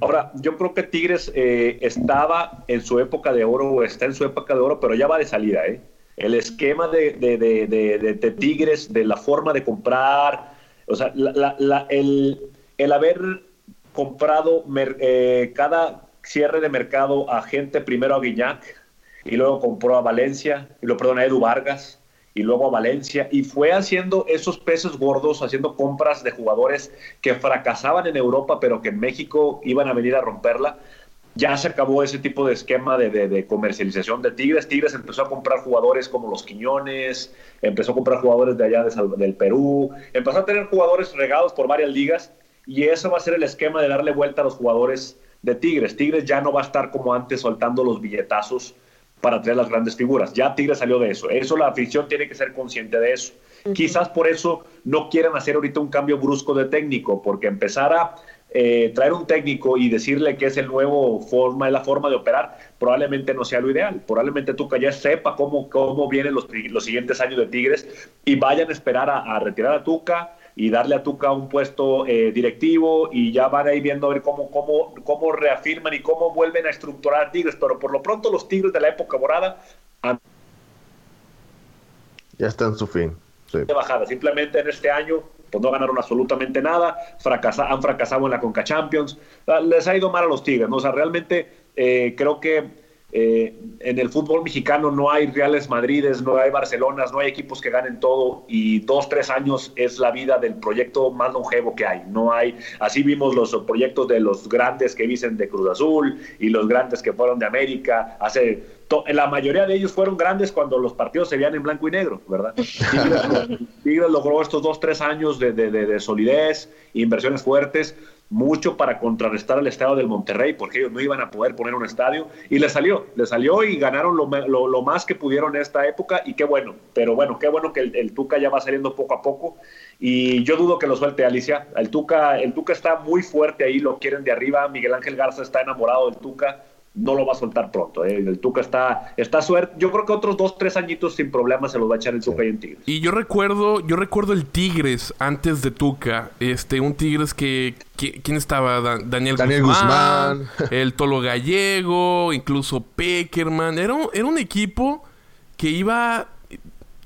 Ahora, yo creo que Tigres eh, estaba en su época de oro, o está en su época de oro, pero ya va de salida, ¿eh? El esquema de, de, de, de, Tigres, de la forma de comprar, o sea, la, la, el, el, haber comprado eh, cada cierre de mercado a gente, primero a Guiñac, y luego compró a Valencia, y lo perdón, a Edu Vargas, y luego a Valencia, y fue haciendo esos peces gordos, haciendo compras de jugadores que fracasaban en Europa, pero que en México iban a venir a romperla. Ya se acabó ese tipo de esquema de, de comercialización de Tigres. Tigres empezó a comprar jugadores como los Quiñones, empezó a comprar jugadores de allá de, del Perú, empezó a tener jugadores regados por varias ligas, y eso va a ser el esquema de darle vuelta a los jugadores de Tigres. Tigres ya no va a estar como antes soltando los billetazos para traer las grandes figuras. Ya Tigres salió de eso. Eso la afición tiene que ser consciente de eso. Quizás por eso no quieren hacer ahorita un cambio brusco de técnico, porque empezar a eh, traer un técnico y decirle que es el nuevo forma, es la forma de operar, probablemente no sea lo ideal. Probablemente Tuca ya sepa cómo, cómo vienen los, los siguientes años de Tigres y vayan a esperar a, a retirar a Tuca, y darle a Tuca un puesto eh, directivo y ya van a ir viendo a ver cómo, cómo, cómo reafirman y cómo vuelven a estructurar a Tigres, pero por lo pronto los Tigres de la época morada han... ya están en su fin. De bajada, simplemente en este año pues no ganaron absolutamente nada, fracasa, han fracasado en la Conca Champions, les ha ido mal a los Tigres, ¿no? o sea, realmente eh, creo que eh, en el fútbol mexicano no hay Reales Madrides, no hay Barcelonas, no hay equipos que ganen todo y dos, tres años es la vida del proyecto más longevo que hay. No hay, así vimos los proyectos de los grandes que dicen de Cruz Azul y los grandes que fueron de América. Hace, la mayoría de ellos fueron grandes cuando los partidos se veían en blanco y negro, ¿verdad? Tigres, logró estos dos, tres años de, de, de, de solidez, inversiones fuertes mucho para contrarrestar al estado del Monterrey, porque ellos no iban a poder poner un estadio, y le salió, le salió y ganaron lo, lo, más que pudieron en esta época, y qué bueno, pero bueno, qué bueno que el, Tuca ya va saliendo poco a poco, y yo dudo que lo suelte Alicia, el Tuca, el Tuca está muy fuerte ahí, lo quieren de arriba, Miguel Ángel Garza está enamorado del Tuca, no lo va a soltar pronto. ¿eh? El Tuca está, está suerte. Yo creo que otros dos, tres añitos sin problemas se los va a echar el Tuca y en Tigres. Y yo recuerdo, yo recuerdo el Tigres antes de Tuca. Este, un Tigres que. ¿Quién estaba? Daniel, Daniel Guzmán, El Tolo Gallego, incluso Peckerman. Era un, era un equipo que iba.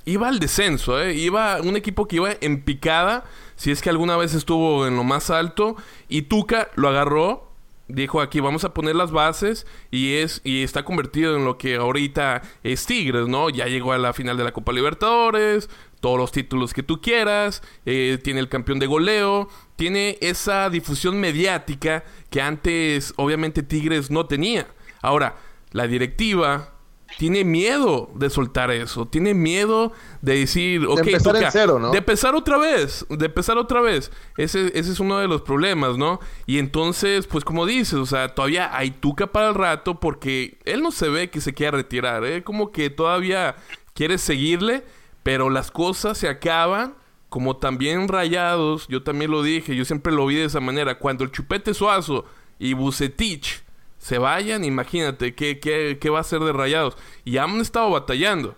Iba al descenso, ¿eh? Iba un equipo que iba en picada. Si es que alguna vez estuvo en lo más alto. Y Tuca lo agarró dijo aquí vamos a poner las bases y es y está convertido en lo que ahorita es Tigres, ¿no? Ya llegó a la final de la Copa Libertadores, todos los títulos que tú quieras, eh, tiene el campeón de goleo, tiene esa difusión mediática que antes obviamente Tigres no tenía. Ahora, la directiva tiene miedo de soltar eso. Tiene miedo de decir, ok, de empezar en cero, ¿no? De empezar otra vez, de empezar otra vez. Ese, ese es uno de los problemas, ¿no? Y entonces, pues como dices, o sea, todavía hay tuca para el rato porque él no se ve que se quiera retirar, ¿eh? Como que todavía quiere seguirle, pero las cosas se acaban. Como también rayados, yo también lo dije, yo siempre lo vi de esa manera. Cuando el Chupete Suazo y Bucetich se vayan, imagínate qué, qué, qué va a ser de Rayados. Y han estado batallando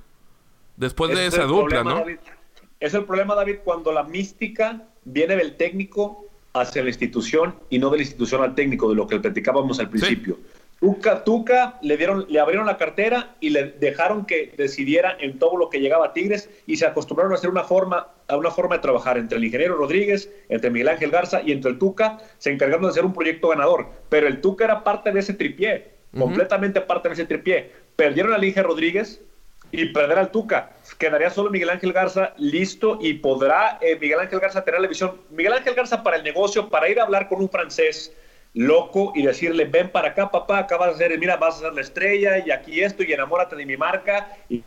después de esa dupla, ¿no? Es el problema, David, cuando la mística viene del técnico hacia la institución y no de la institución al técnico, de lo que platicábamos al principio. Tuca, Tuca le, dieron, le abrieron la cartera y le dejaron que decidiera en todo lo que llegaba a Tigres y se acostumbraron a hacer una forma, a una forma de trabajar entre el ingeniero Rodríguez, entre Miguel Ángel Garza y entre el Tuca, se encargaron de hacer un proyecto ganador. Pero el Tuca era parte de ese tripié, completamente parte de ese tripié. Perdieron al Inge Rodríguez y perder al Tuca. Quedaría solo Miguel Ángel Garza listo y podrá eh, Miguel Ángel Garza tener la visión. Miguel Ángel Garza para el negocio, para ir a hablar con un francés loco y decirle, ven para acá, papá, acá vas a ser, mira, vas a ser la estrella y aquí esto y enamórate de mi marca. Y...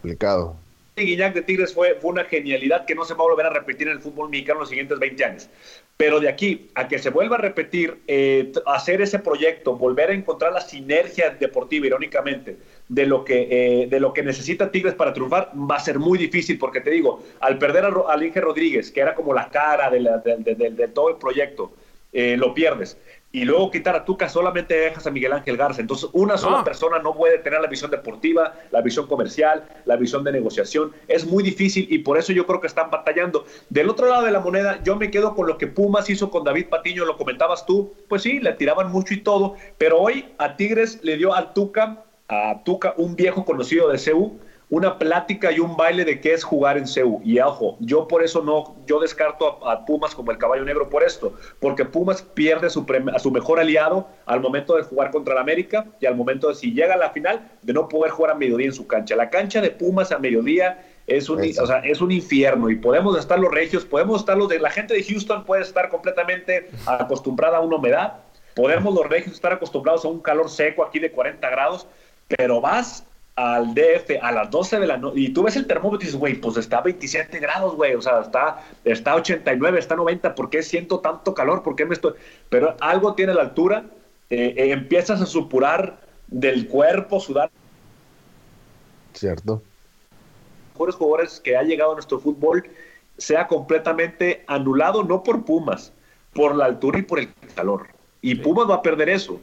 Complicado. Guiñac de Tigres fue, fue una genialidad que no se va a volver a repetir en el fútbol mexicano en los siguientes 20 años. Pero de aquí a que se vuelva a repetir, eh, hacer ese proyecto, volver a encontrar la sinergia deportiva, irónicamente, de lo que, eh, de lo que necesita Tigres para triunfar, va a ser muy difícil, porque te digo, al perder a, a Inge Rodríguez, que era como la cara de, la, de, de, de todo el proyecto, eh, lo pierdes y luego quitar a Tuca solamente dejas a Miguel Ángel Garza. Entonces, una sola No. persona no puede tener la visión deportiva, la visión comercial, la visión de negociación. Es muy difícil y por eso yo creo que están batallando. Del otro lado de la moneda, yo me quedo con lo que Pumas hizo con David Patiño, lo comentabas tú. Pues sí, le tiraban mucho y todo, pero hoy a Tigres le dio al Tuca, a Tuca, un viejo conocido de CEU, una plática y un baile de qué es jugar en CEU. Y ojo, yo por eso no, yo descarto a, Pumas como el caballo negro por esto, porque Pumas pierde a su, a su mejor aliado al momento de jugar contra el América y al momento de si llega a la final de no poder jugar a mediodía en su cancha. La cancha de Pumas a mediodía es un, o sea, es un infierno y podemos estar los regios, podemos estar los de la gente de Houston puede estar completamente acostumbrada a una humedad, podemos los regios estar acostumbrados a un calor seco aquí de 40 grados, pero vas al DF a las 12 de la noche y tú ves el termómetro y dices, güey, pues está a 27 grados, güey, o sea, está, está a 89, está a 90, ¿por qué siento tanto calor? ¿Por qué me estoy...? Pero algo tiene la altura, eh, eh, empiezas a supurar del cuerpo, sudar. Cierto. Mejores jugadores que ha llegado a nuestro fútbol sea completamente anulado, no por Pumas, por la altura y por el calor. Y Pumas va a perder eso.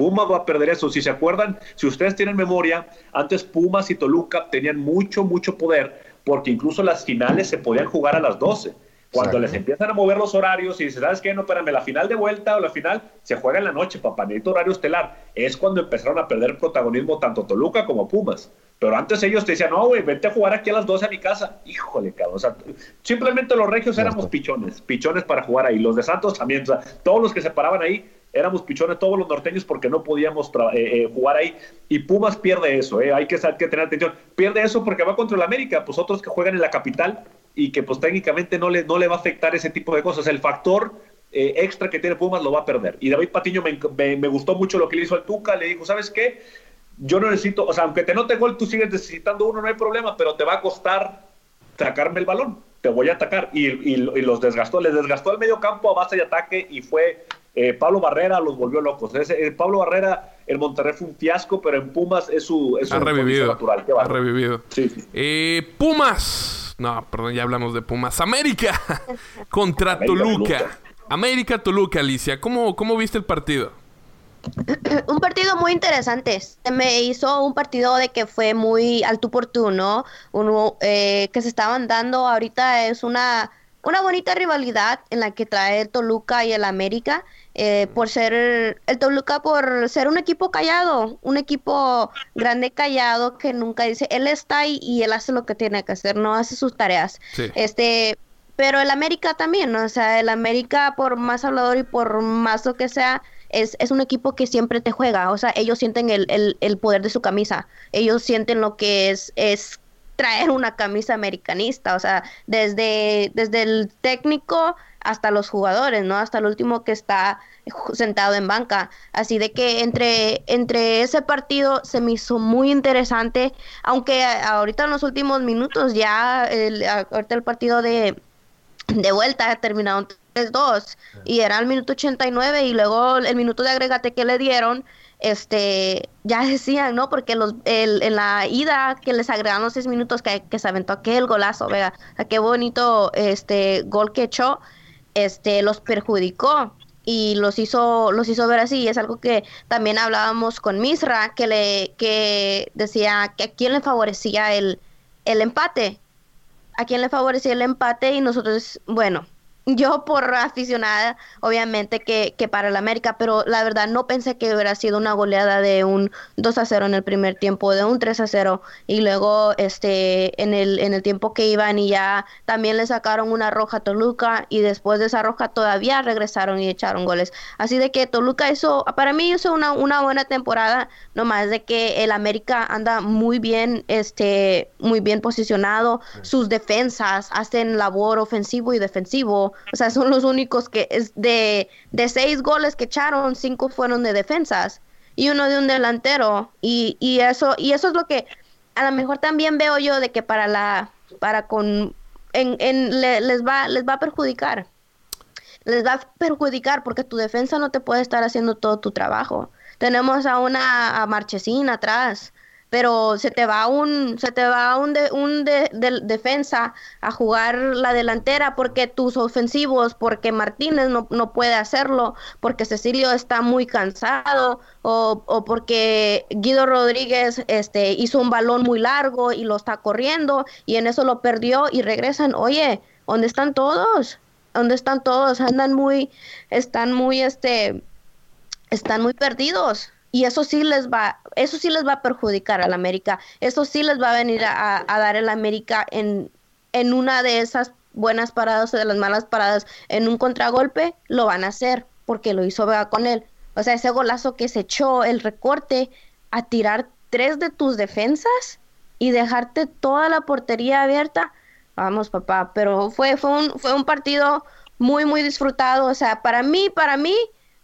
Pumas va a perder eso. Si se acuerdan, si ustedes tienen memoria, antes Pumas y Toluca tenían mucho, mucho poder, porque incluso las finales se podían jugar a las 12. Cuando les empiezan a mover los horarios y dices, ¿sabes qué? No, espérame, la final de vuelta o la final se juega en la noche, papá, necesito horario estelar. Es cuando empezaron a perder protagonismo tanto Toluca como Pumas. Pero antes ellos te decían, no, güey, vente a jugar aquí a las 12 a mi casa. Híjole, cabrón. O sea, simplemente los regios éramos pichones, pichones para jugar ahí. Los de Santos también, o sea, todos los que se paraban ahí éramos pichones todos los norteños porque no podíamos eh, eh, jugar ahí. Y Pumas pierde eso, eh, hay que, tener atención. Pierde eso porque va contra el América, pues otros que juegan en la capital y que pues técnicamente no le, no le va a afectar ese tipo de cosas. El factor extra que tiene Pumas lo va a perder. Y David Patiño me, me, gustó mucho lo que le hizo al Tuca, le dijo, ¿sabes qué? Yo no necesito, o sea, aunque te note gol, tú sigues necesitando uno, no hay problema, pero te va a costar sacarme el balón, te voy a atacar. Y, y, y los desgastó, les desgastó el medio campo a base de ataque y fue eh, Pablo Barrera los volvió locos. Eh, Pablo Barrera, el Monterrey fue un fiasco, pero en Pumas es su, es ha revivido, natural. ha revivido. Eh, Pumas. No, perdón, ya hablamos de Pumas. América contra Toluca. América Toluca, Alicia. ¿Cómo, ¿Cómo viste el partido? un partido muy interesante. Se me hizo un partido de que fue muy al tú por tú, ¿no? Uno que se estaban dando ahorita es una, una bonita rivalidad en la que trae el Toluca y el América. Eh, por ser el Toluca, por ser un equipo callado, un equipo grande callado que nunca dice, él está ahí y él hace lo que tiene que hacer, no hace sus tareas. Este, pero el América también, o sea, el América por más hablador y por más lo que sea, es, es un equipo que siempre te juega, o sea, ellos sienten el, el, el poder de su camisa, ellos sienten lo que es, es traer una camisa americanista, o sea, desde, desde el técnico hasta los jugadores, ¿no? Hasta el último que está sentado en banca. Así de que entre, entre ese partido se me hizo muy interesante, aunque ahorita en los últimos minutos ya, el, ahorita el partido de, de vuelta terminaron 3-2 y era el minuto 89 y luego el minuto de agregate que le dieron este, ya decían, ¿no? Porque los, el, en la ida que les agregaron los seis minutos que, que se aventó aquel golazo, vea, qué bonito este gol que echó, este, los perjudicó y los hizo, los hizo ver así, y es algo que también hablábamos con Misra, que le, que decía que a quién le favorecía el, el empate, a quién le favorecía el empate, y nosotros, bueno, yo por aficionada, obviamente que, que, para el América, pero la verdad no pensé que hubiera sido una goleada de un 2 a 0 en el primer tiempo, de un 3 a 0 y luego este en el en el tiempo que iban y ya también le sacaron una roja a Toluca y después de esa roja todavía regresaron y echaron goles. Así de que Toluca hizo para mí hizo una, una buena temporada, nomás de que el América anda muy bien este muy bien posicionado, sus defensas hacen labor ofensivo y defensivo o sea, son los únicos que es de, de seis goles que echaron, cinco fueron de defensas y uno de un delantero. Y, y eso, y eso es lo que a lo mejor también veo yo de que para la, para con, en, en les va, les va a perjudicar. Les va a perjudicar porque tu defensa no te puede estar haciendo todo tu trabajo. Tenemos a una a Marchesín atrás, pero se te va un se te va un de, un de, defensa a jugar la delantera porque tus ofensivos porque Martínez no, no puede hacerlo porque Cecilio está muy cansado o, o, porque Guido Rodríguez este hizo un balón muy largo y lo está corriendo y en eso lo perdió y regresan. Oye dónde están todos dónde están todos andan muy están muy este están muy perdidos y eso sí les va, eso sí les va a perjudicar al América, eso sí les va a venir a, dar el América en, en una de esas buenas paradas o de las malas paradas en un contragolpe, lo van a hacer porque lo hizo Vega con él. O sea, ese golazo que se echó el recorte a tirar tres de tus defensas y dejarte toda la portería abierta. Vamos, papá, pero fue, fue, un, fue un partido muy, muy disfrutado. O sea, para mí, para mí,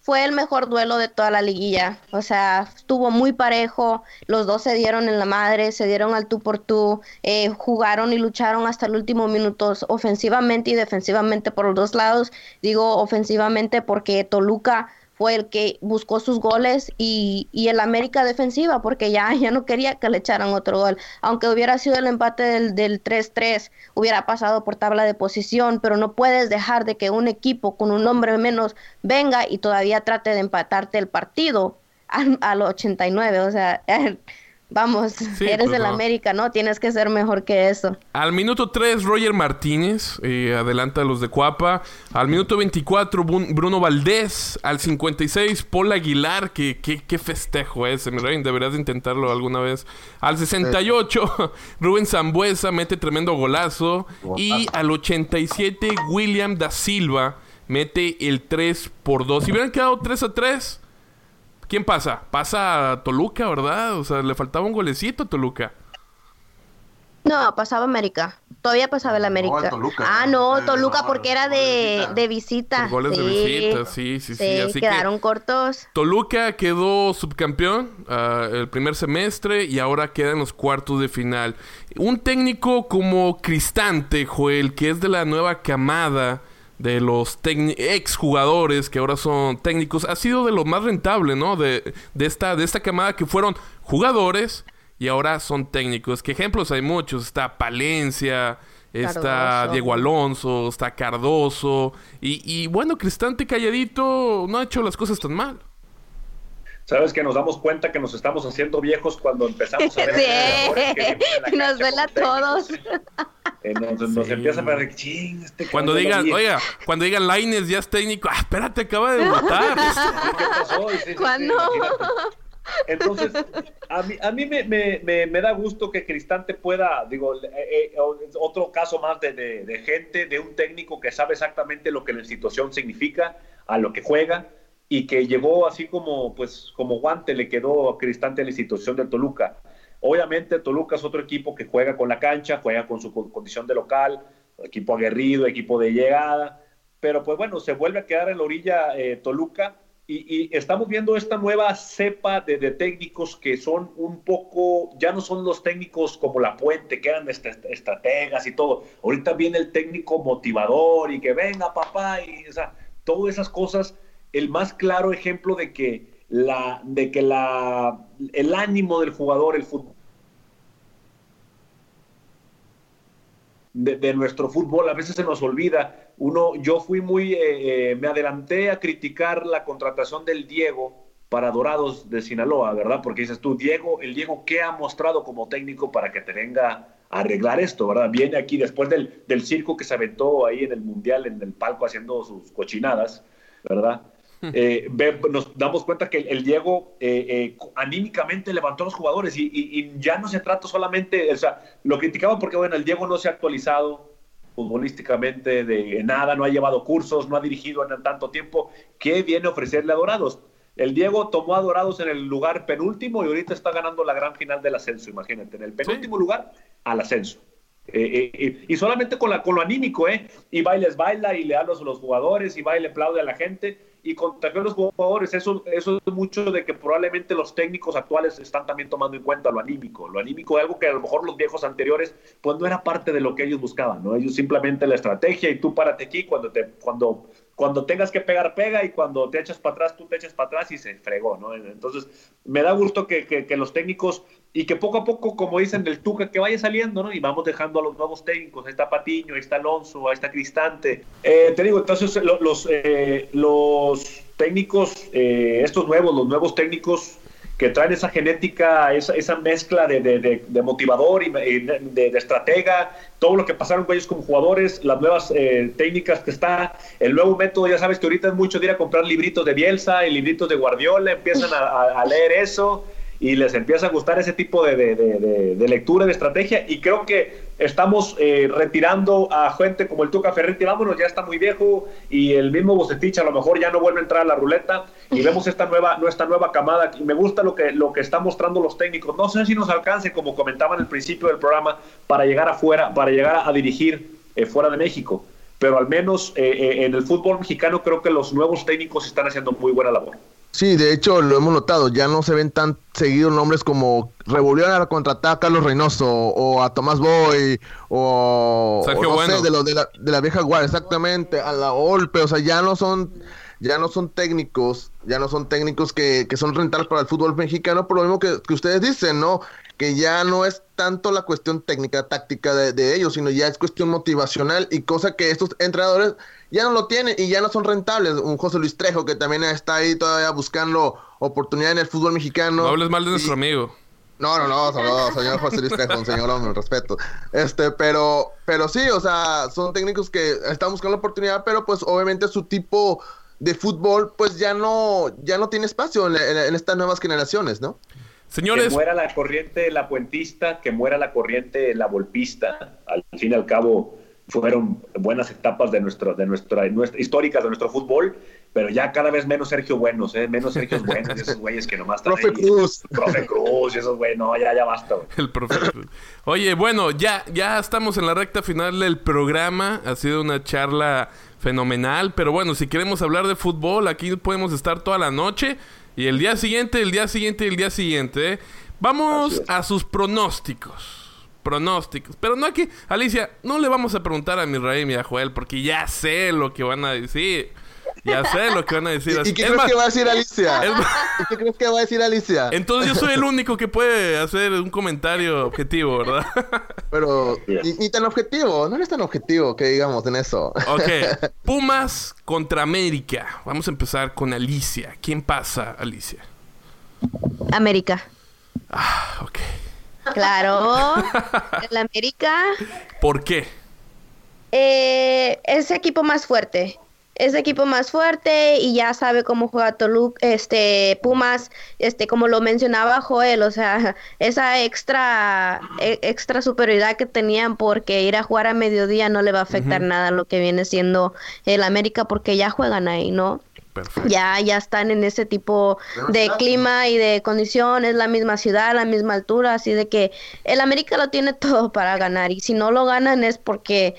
fue el mejor duelo de toda la liguilla. O sea, estuvo muy parejo, los dos se dieron en la madre, se dieron al tú por tú, eh, jugaron y lucharon hasta el último minuto, ofensivamente y defensivamente por los dos lados. Digo ofensivamente porque Toluca fue el que buscó sus goles y, y, el América defensiva, porque ya, ya no quería que le echaran otro gol. Aunque hubiera sido el empate del, del 3-3, hubiera pasado por tabla de posición, pero no puedes dejar de que un equipo con un hombre menos venga y todavía trate de empatarte el partido al, al 89. O sea, Vamos, eres del América, ¿no? Tienes que ser mejor que eso. Al minuto 3, Roger Martínez, eh, adelanta a los de Cuapa. Al minuto 24, Bruno Valdés. Al 56, Paul Aguilar. Que, qué festejo ese, mi rey. Deberías intentarlo alguna vez. Al 68, Rubén Zambuesa mete tremendo golazo. Y al 87, William da Silva mete el 3 por 2. Si hubieran quedado 3 a 3 ¿Quién pasa? Pasa a Toluca, ¿verdad? O sea, le faltaba un golecito a Toluca. No, pasaba América. Todavía pasaba el América. ah, no, Toluca porque era de, de visita. goles de visita, sí, sí, sí. Así quedaron cortos. Toluca quedó subcampeón uh, el primer semestre y ahora queda en los cuartos de final. Un técnico como Cristante, Joel, que es de la nueva camada de los ex jugadores que ahora son técnicos ha sido de lo más rentable, ¿no? De, de, esta, de esta camada que fueron jugadores y ahora son técnicos. Que ejemplos hay muchos. Está Palencia, está Diego Alonso, está Cardoso. Y, y bueno, Cristante calladito no ha hecho las cosas tan mal. Sabes que nos damos cuenta que nos estamos haciendo viejos cuando empezamos a ver sí. nos duele a todos. Eh, nos, empieza a ver, ching, este Cuando digan, oiga, cuando digan Laines ya es técnico, ah, espérate, acaba de votar. ¿Qué pasó? ¿Cuándo? Entonces, a mí, a mí me, me, me, da gusto que Cristante pueda, digo, eh, eh, otro caso más de, de, de, gente, de un técnico que sabe exactamente lo que la institución significa, a lo que juega, y que llegó así como, pues, como guante, le quedó Cristante a la institución de Toluca. Obviamente Toluca es otro equipo que juega con la cancha, juega con su condición de local, equipo aguerrido, equipo de llegada, pero pues bueno, se vuelve a quedar en la orilla eh, Toluca y, estamos viendo esta nueva cepa de, técnicos que son un poco, ya no son los técnicos como la puente, que eran estrategas y todo. Ahorita viene el técnico motivador y que venga papá y o sea, todas esas cosas el más claro ejemplo de que la de que la el ánimo del jugador el fútbol de, nuestro fútbol a veces se nos olvida. Uno yo fui muy eh, eh, me adelanté a criticar la contratación del Diego para Dorados de Sinaloa verdad porque dices tú Diego el Diego qué ha mostrado como técnico para que te venga a arreglar esto verdad viene aquí después del, del circo que se aventó ahí en el mundial en el palco haciendo sus cochinadas verdad eh, nos damos cuenta que el Diego eh, eh, anímicamente levantó a los jugadores y, ya no se trata solamente, o sea, lo criticaba porque, bueno, el Diego no se ha actualizado futbolísticamente de nada, no ha llevado cursos, no ha dirigido en tanto tiempo. ¿Qué viene a ofrecerle a Dorados? El Diego tomó a Dorados en el lugar penúltimo y ahorita está ganando la gran final del ascenso, imagínate, en el penúltimo lugar al ascenso. y solamente con, la, con lo anímico, ¿eh? Y bailes baila y le da a los, los jugadores y baile aplaude a la gente y contagió a los jugadores. Eso, eso es mucho de que probablemente los técnicos actuales están también tomando en cuenta lo anímico. Lo anímico es algo que a lo mejor los viejos anteriores, pues no era parte de lo que ellos buscaban, ¿no? Ellos simplemente la estrategia y tú párate aquí cuando te, cuando cuando tengas que pegar, pega y cuando te echas para atrás, tú te echas para atrás y se fregó, ¿no? Entonces, me da gusto que, que, los técnicos y que poco a poco, como dicen del Tuca, que vaya saliendo, ¿no? Y vamos dejando a los nuevos técnicos, ahí está Patiño, ahí está Alonso, ahí está Cristante. Eh, te digo, entonces, los, eh, los técnicos, eh, estos nuevos, los nuevos técnicos que traen esa genética, esa, esa mezcla de, de, de, motivador y de, de, estratega, todo lo que pasaron con ellos como jugadores, las nuevas eh, técnicas que está, el nuevo método, ya sabes que ahorita es mucho de ir a comprar libritos de Bielsa y libritos de Guardiola, empiezan a, a leer eso y les empieza a gustar ese tipo de, de, de, lectura, de estrategia, y creo que estamos eh, retirando a gente como el Tuca Ferretti, vámonos, ya está muy viejo, y el mismo Bocetich a lo mejor ya no vuelve a entrar a la ruleta, y vemos esta nueva, nuestra nueva camada, y me gusta lo que, lo que están mostrando los técnicos, no sé si nos alcance, como comentaban al principio del programa, para llegar afuera, para llegar a, dirigir eh, fuera de México, pero al menos eh, en el fútbol mexicano creo que los nuevos técnicos están haciendo muy buena labor. Sí, de hecho lo hemos notado, ya no se ven tan seguidos nombres como Revolvió a contratar a Carlos Reynoso o a Tomás Boy o, no sé, de, de, la, de la vieja guardia, exactamente, a la Olpe, o sea, ya no son ya no son técnicos, ya no son técnicos que, que son rentables para el fútbol mexicano, por lo mismo que, que, ustedes dicen, ¿no? Que ya no es tanto la cuestión técnica, táctica de, de ellos, sino ya es cuestión motivacional y cosa que estos entrenadores ya no lo tienen y ya no son rentables. Un José Luis Trejo que también está ahí todavía buscando oportunidad en el fútbol mexicano. No hables mal de nuestro amigo. No, no, no, señor José Luis Trejo, señor hombre, respeto. Este, pero, pero sí, o sea, son técnicos que están buscando oportunidad, pero pues obviamente su tipo de fútbol, pues ya no, ya no tiene espacio en, en estas nuevas generaciones, ¿no? Señores. Que muera la corriente la puentista, que muera la corriente la volpista. Al fin y al cabo, fueron buenas etapas de nuestro, de nuestra, nuestra, históricas de nuestro fútbol, pero ya cada vez menos Sergio Buenos, ¿eh? menos Sergio Buenos, esos güeyes que nomás están Profe Cruz. Profe Cruz, esos güeyes, no, ya, ya basta. El profe Oye, bueno, ya, ya estamos en la recta final del programa, ha sido una charla fenomenal, pero bueno, si queremos hablar de fútbol, aquí podemos estar toda la noche, y el día siguiente, el día siguiente, el día siguiente. Vamos a sus pronósticos pronósticos. Pero no aquí, Alicia, no le vamos a preguntar a Misraim y a Joel porque ya sé lo que van a decir. Ya sé lo que van a decir. ¿Y, qué crees que va a decir Alicia? qué crees que va a decir Alicia? Entonces yo soy el único que puede hacer un comentario objetivo, ¿verdad? Pero ni, tan objetivo, no eres tan objetivo que digamos en eso. Ok, Pumas contra América. Vamos a empezar con Alicia. ¿Quién pasa, Alicia? América. Ah, ok. Claro, el América. ¿Por qué? Eh, es equipo más fuerte. Es equipo más fuerte y ya sabe cómo juega Toluca, este Pumas, este como lo mencionaba Joel, o sea, esa extra e, extra superioridad que tenían porque ir a jugar a mediodía no le va a afectar nada lo que viene siendo el América porque ya juegan ahí, ¿no? Ya, ya están en ese tipo de clima y de condiciones, la misma ciudad, la misma altura, así de que el América lo tiene todo para ganar y si no lo ganan es porque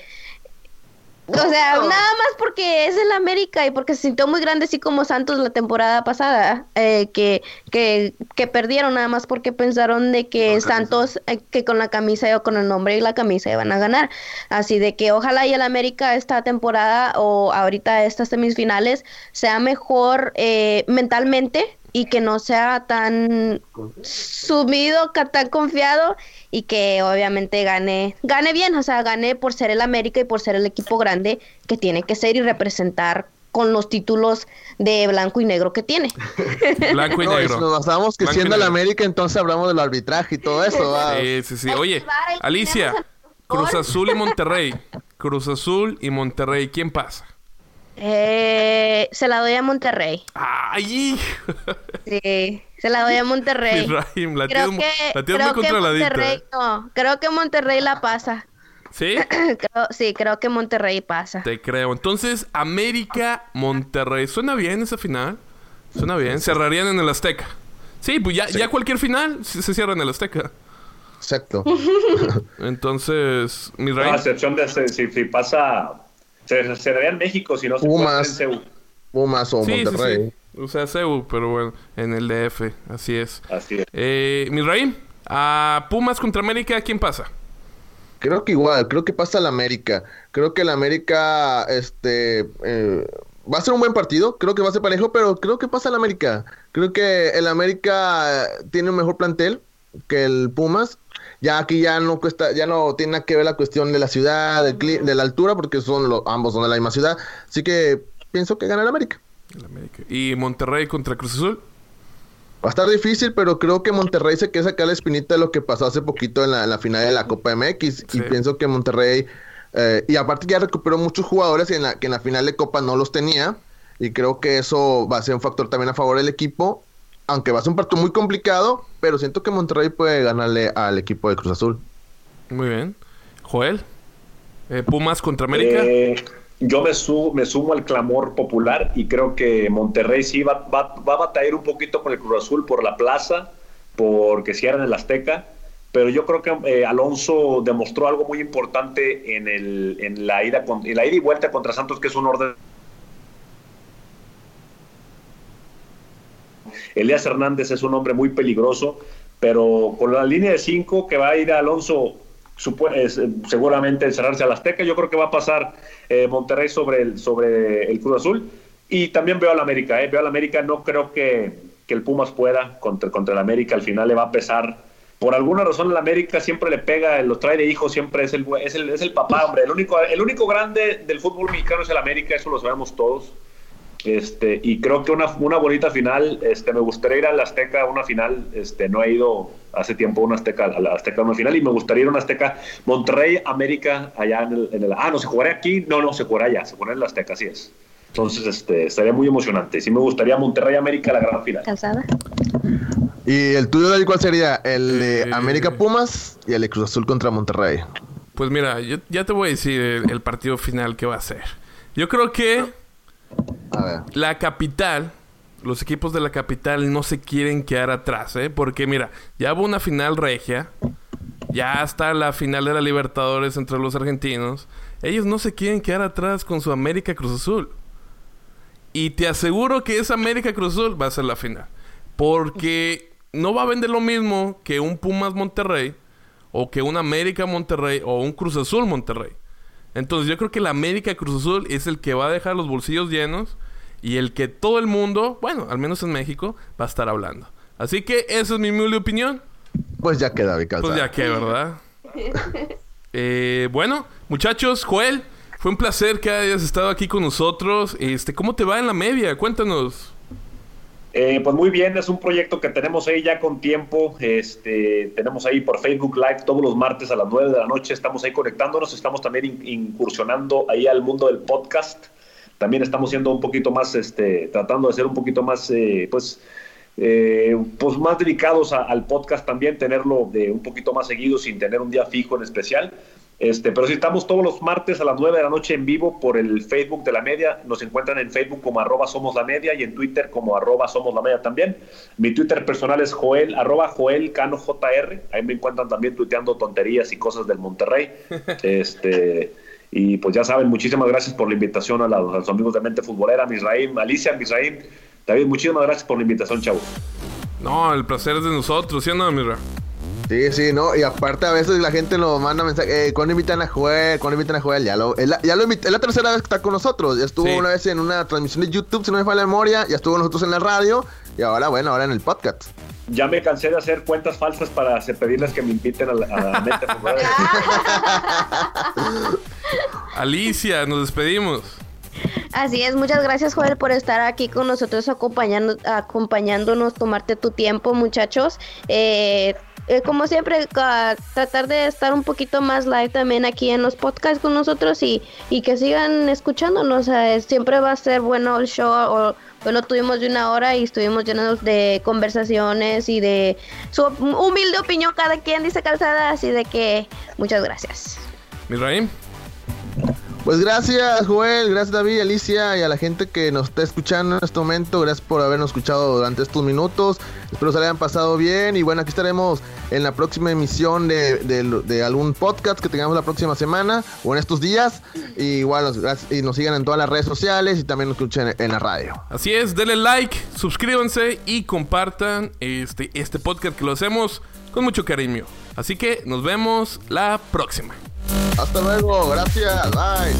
o sea, nada más porque es el América y porque se sintió muy grande, así como Santos la temporada pasada, eh, que, que, que, perdieron nada más porque pensaron de que Santos, eh, que con la camisa o con el nombre y la camisa iban a ganar. Así de que ojalá y el América esta temporada o ahorita estas semifinales sea mejor eh, mentalmente y que no sea tan subido, tan confiado y que obviamente gane, gane bien, o sea, gane por ser el América y por ser el equipo grande que tiene que ser y representar con los títulos de blanco y negro que tiene. Blanco y negro. No, nos basamos que siendo el América entonces hablamos del arbitraje y todo eso. Sí, sí, sí. Oye, Alicia, Cruz Azul y Monterrey. Cruz Azul y Monterrey, ¿quién pasa? Eh, se la doy a Monterrey. ¡Ay! Sí, se la doy a Monterrey. la creo que, la creo que Monterrey, no, creo que Monterrey la pasa. ¿Sí? sí, creo que Monterrey pasa. Te creo. Entonces, América, Monterrey. ¿Suena bien esa final? Suena bien. Cerrarían en el Azteca. Sí, pues ya, ya cualquier final se, cierra en el Azteca. Exacto. Entonces, mi rey. a excepción de si, si pasa se, daría en México si no se Pumas. Pumas o Monterrey. O sea, Ceú, pero bueno, en el DF, así es. Así es. Eh, mi rey, a Pumas contra América, ¿quién pasa? Creo que igual, creo que pasa el América. Creo que el América, este, eh, va a ser un buen partido. Creo que va a ser parejo, pero creo que pasa el América. Creo que el América tiene un mejor plantel que el Pumas ya aquí ya no cuesta, ya no tiene nada que ver la cuestión de la ciudad, de la altura, porque son los, ambos son de la misma ciudad. Así que pienso que gana el América. El América. ¿Y Monterrey contra Cruz Azul? Va a estar difícil, pero creo que Monterrey se quiere sacar la espinita de lo que pasó hace poquito en la, en la final de la Copa MX. Sí. Y pienso que Monterrey, eh, y aparte ya recuperó muchos jugadores en la, que en la final de Copa no los tenía. Y creo que eso va a ser un factor también a favor del equipo. Aunque va a ser un partido muy complicado, pero siento que Monterrey puede ganarle al equipo de Cruz Azul. Muy bien. Joel. eh, Pumas contra América. Eh, yo me, su- me sumo al clamor popular y creo que Monterrey sí va, a batallar un poquito con el Cruz Azul por la plaza, porque cierran el Azteca, pero yo creo que eh, Alonso demostró algo muy importante en, el, la ida y vuelta contra Santos, que es un orden. Elías Hernández es un hombre muy peligroso, pero con la línea de cinco que va a ir Alonso seguramente encerrarse al Azteca, yo creo que va a pasar eh, Monterrey sobre el, sobre el Cruz Azul. Y también veo al América, eh, veo al América, no creo que, que el Pumas pueda contra, contra el América, al final le va a pesar. Por alguna razón el América siempre le pega, lo trae de hijo, siempre es el, es el, es el papá, hombre. El único, el único grande del fútbol mexicano es el América, eso lo sabemos todos. Este, y creo que una, una bonita final, este, me gustaría ir al Azteca a una final, este, no he ido hace tiempo a una Azteca, a la Azteca a una final, y me gustaría ir a una Azteca, Monterrey, América, allá en el, en el- ah, no, se jugaría aquí, no, no, se jugará allá, se jugará en la Azteca, así es. Entonces, este, estaría muy emocionante, sí me gustaría Monterrey, América, la gran final. Calzada. ¿Y el tuyo, David, cuál sería? El de Eh, América Pumas y el de Cruz Azul contra Monterrey. Pues mira, yo ya te voy a decir el, el partido final que va a ser. Yo creo que La capital, los equipos de la capital no se quieren quedar atrás, ¿eh? Porque mira, ya hubo una final regia, ya está la final de la Libertadores entre los argentinos. Ellos no se quieren quedar atrás con su América Cruz Azul. Y te aseguro que esa América Cruz Azul va a ser la final. Porque no va a vender lo mismo que un Pumas Monterrey, o que un América Monterrey, o un Cruz Azul Monterrey. Entonces yo creo que la América Cruz Azul es el que va a dejar los bolsillos llenos y el que todo el mundo, bueno, al menos en México, va a estar hablando. Así que esa es mi humilde opinión. Pues ya queda, Calzada. Pues ya que, ¿verdad? Eh, bueno, muchachos, Joel, fue un placer que hayas estado aquí con nosotros. Este, ¿cómo te va en la media? Cuéntanos. Eh, pues muy bien, es un proyecto que tenemos ahí ya con tiempo. Este, tenemos ahí por Facebook Live todos los martes a las 9 de la noche. Estamos ahí conectándonos. Estamos también in- incursionando ahí al mundo del podcast. También estamos siendo un poquito más, este, tratando de ser un poquito más, eh, pues, eh, pues más dedicados al podcast también, tenerlo de un poquito más seguido sin tener un día fijo en especial. Este, pero si estamos todos los martes a las 9 de la noche en vivo por el Facebook de la media, nos encuentran en Facebook como arroba somos la media y en Twitter como arroba somos la media también. Mi Twitter personal es Joel, arroba Joel Cano JR, ahí me encuentran también tuiteando tonterías y cosas del Monterrey. este, y pues ya saben, muchísimas gracias por la invitación a, la- a los amigos de Mente Futbolera, Misraim, Alicia, Misraim. David, muchísimas gracias por la invitación, chavos. No, el placer es de nosotros, ¿sí o no, Mira? Sí, sí, no, y aparte a veces la gente nos manda mensajes, eh, ¿cuándo invitan a Joel? ¿Cuándo invitan a Joel? Ya lo, ya lo invit- es la tercera vez que está con nosotros, ya estuvo Sí. una vez en una transmisión de YouTube, si no me falla la memoria, ya estuvo con nosotros en la radio, y ahora, bueno, ahora en el podcast. Ya me cansé de hacer cuentas falsas para hacer- pedirles que me inviten a la, a la Futbolera. Alicia, nos despedimos. Así es, muchas gracias Joel por estar aquí con nosotros acompañando, acompañándonos, tomarte tu tiempo muchachos. Eh, eh, como siempre, tratar de estar un poquito más live también aquí en los podcasts con nosotros y, y que sigan escuchándonos. siempre va a ser bueno el show. O, hoy lo tuvimos de una hora y estuvimos llenos de conversaciones y de su humilde opinión cada quien dice calzada, así de que muchas gracias. Misraim. Pues gracias, Joel, gracias David, Alicia y a la gente que nos está escuchando en este momento. Gracias por habernos escuchado durante estos minutos. Espero se le hayan pasado bien. Y bueno, aquí estaremos en la próxima emisión de, algún podcast que tengamos la próxima semana o en estos días. Y igual nos, y nos sigan en todas las redes sociales y también nos escuchen en la radio. Así es, denle like, suscríbanse y compartan este, este podcast que lo hacemos con mucho cariño. Así que nos vemos la próxima. Hasta luego, gracias, bye.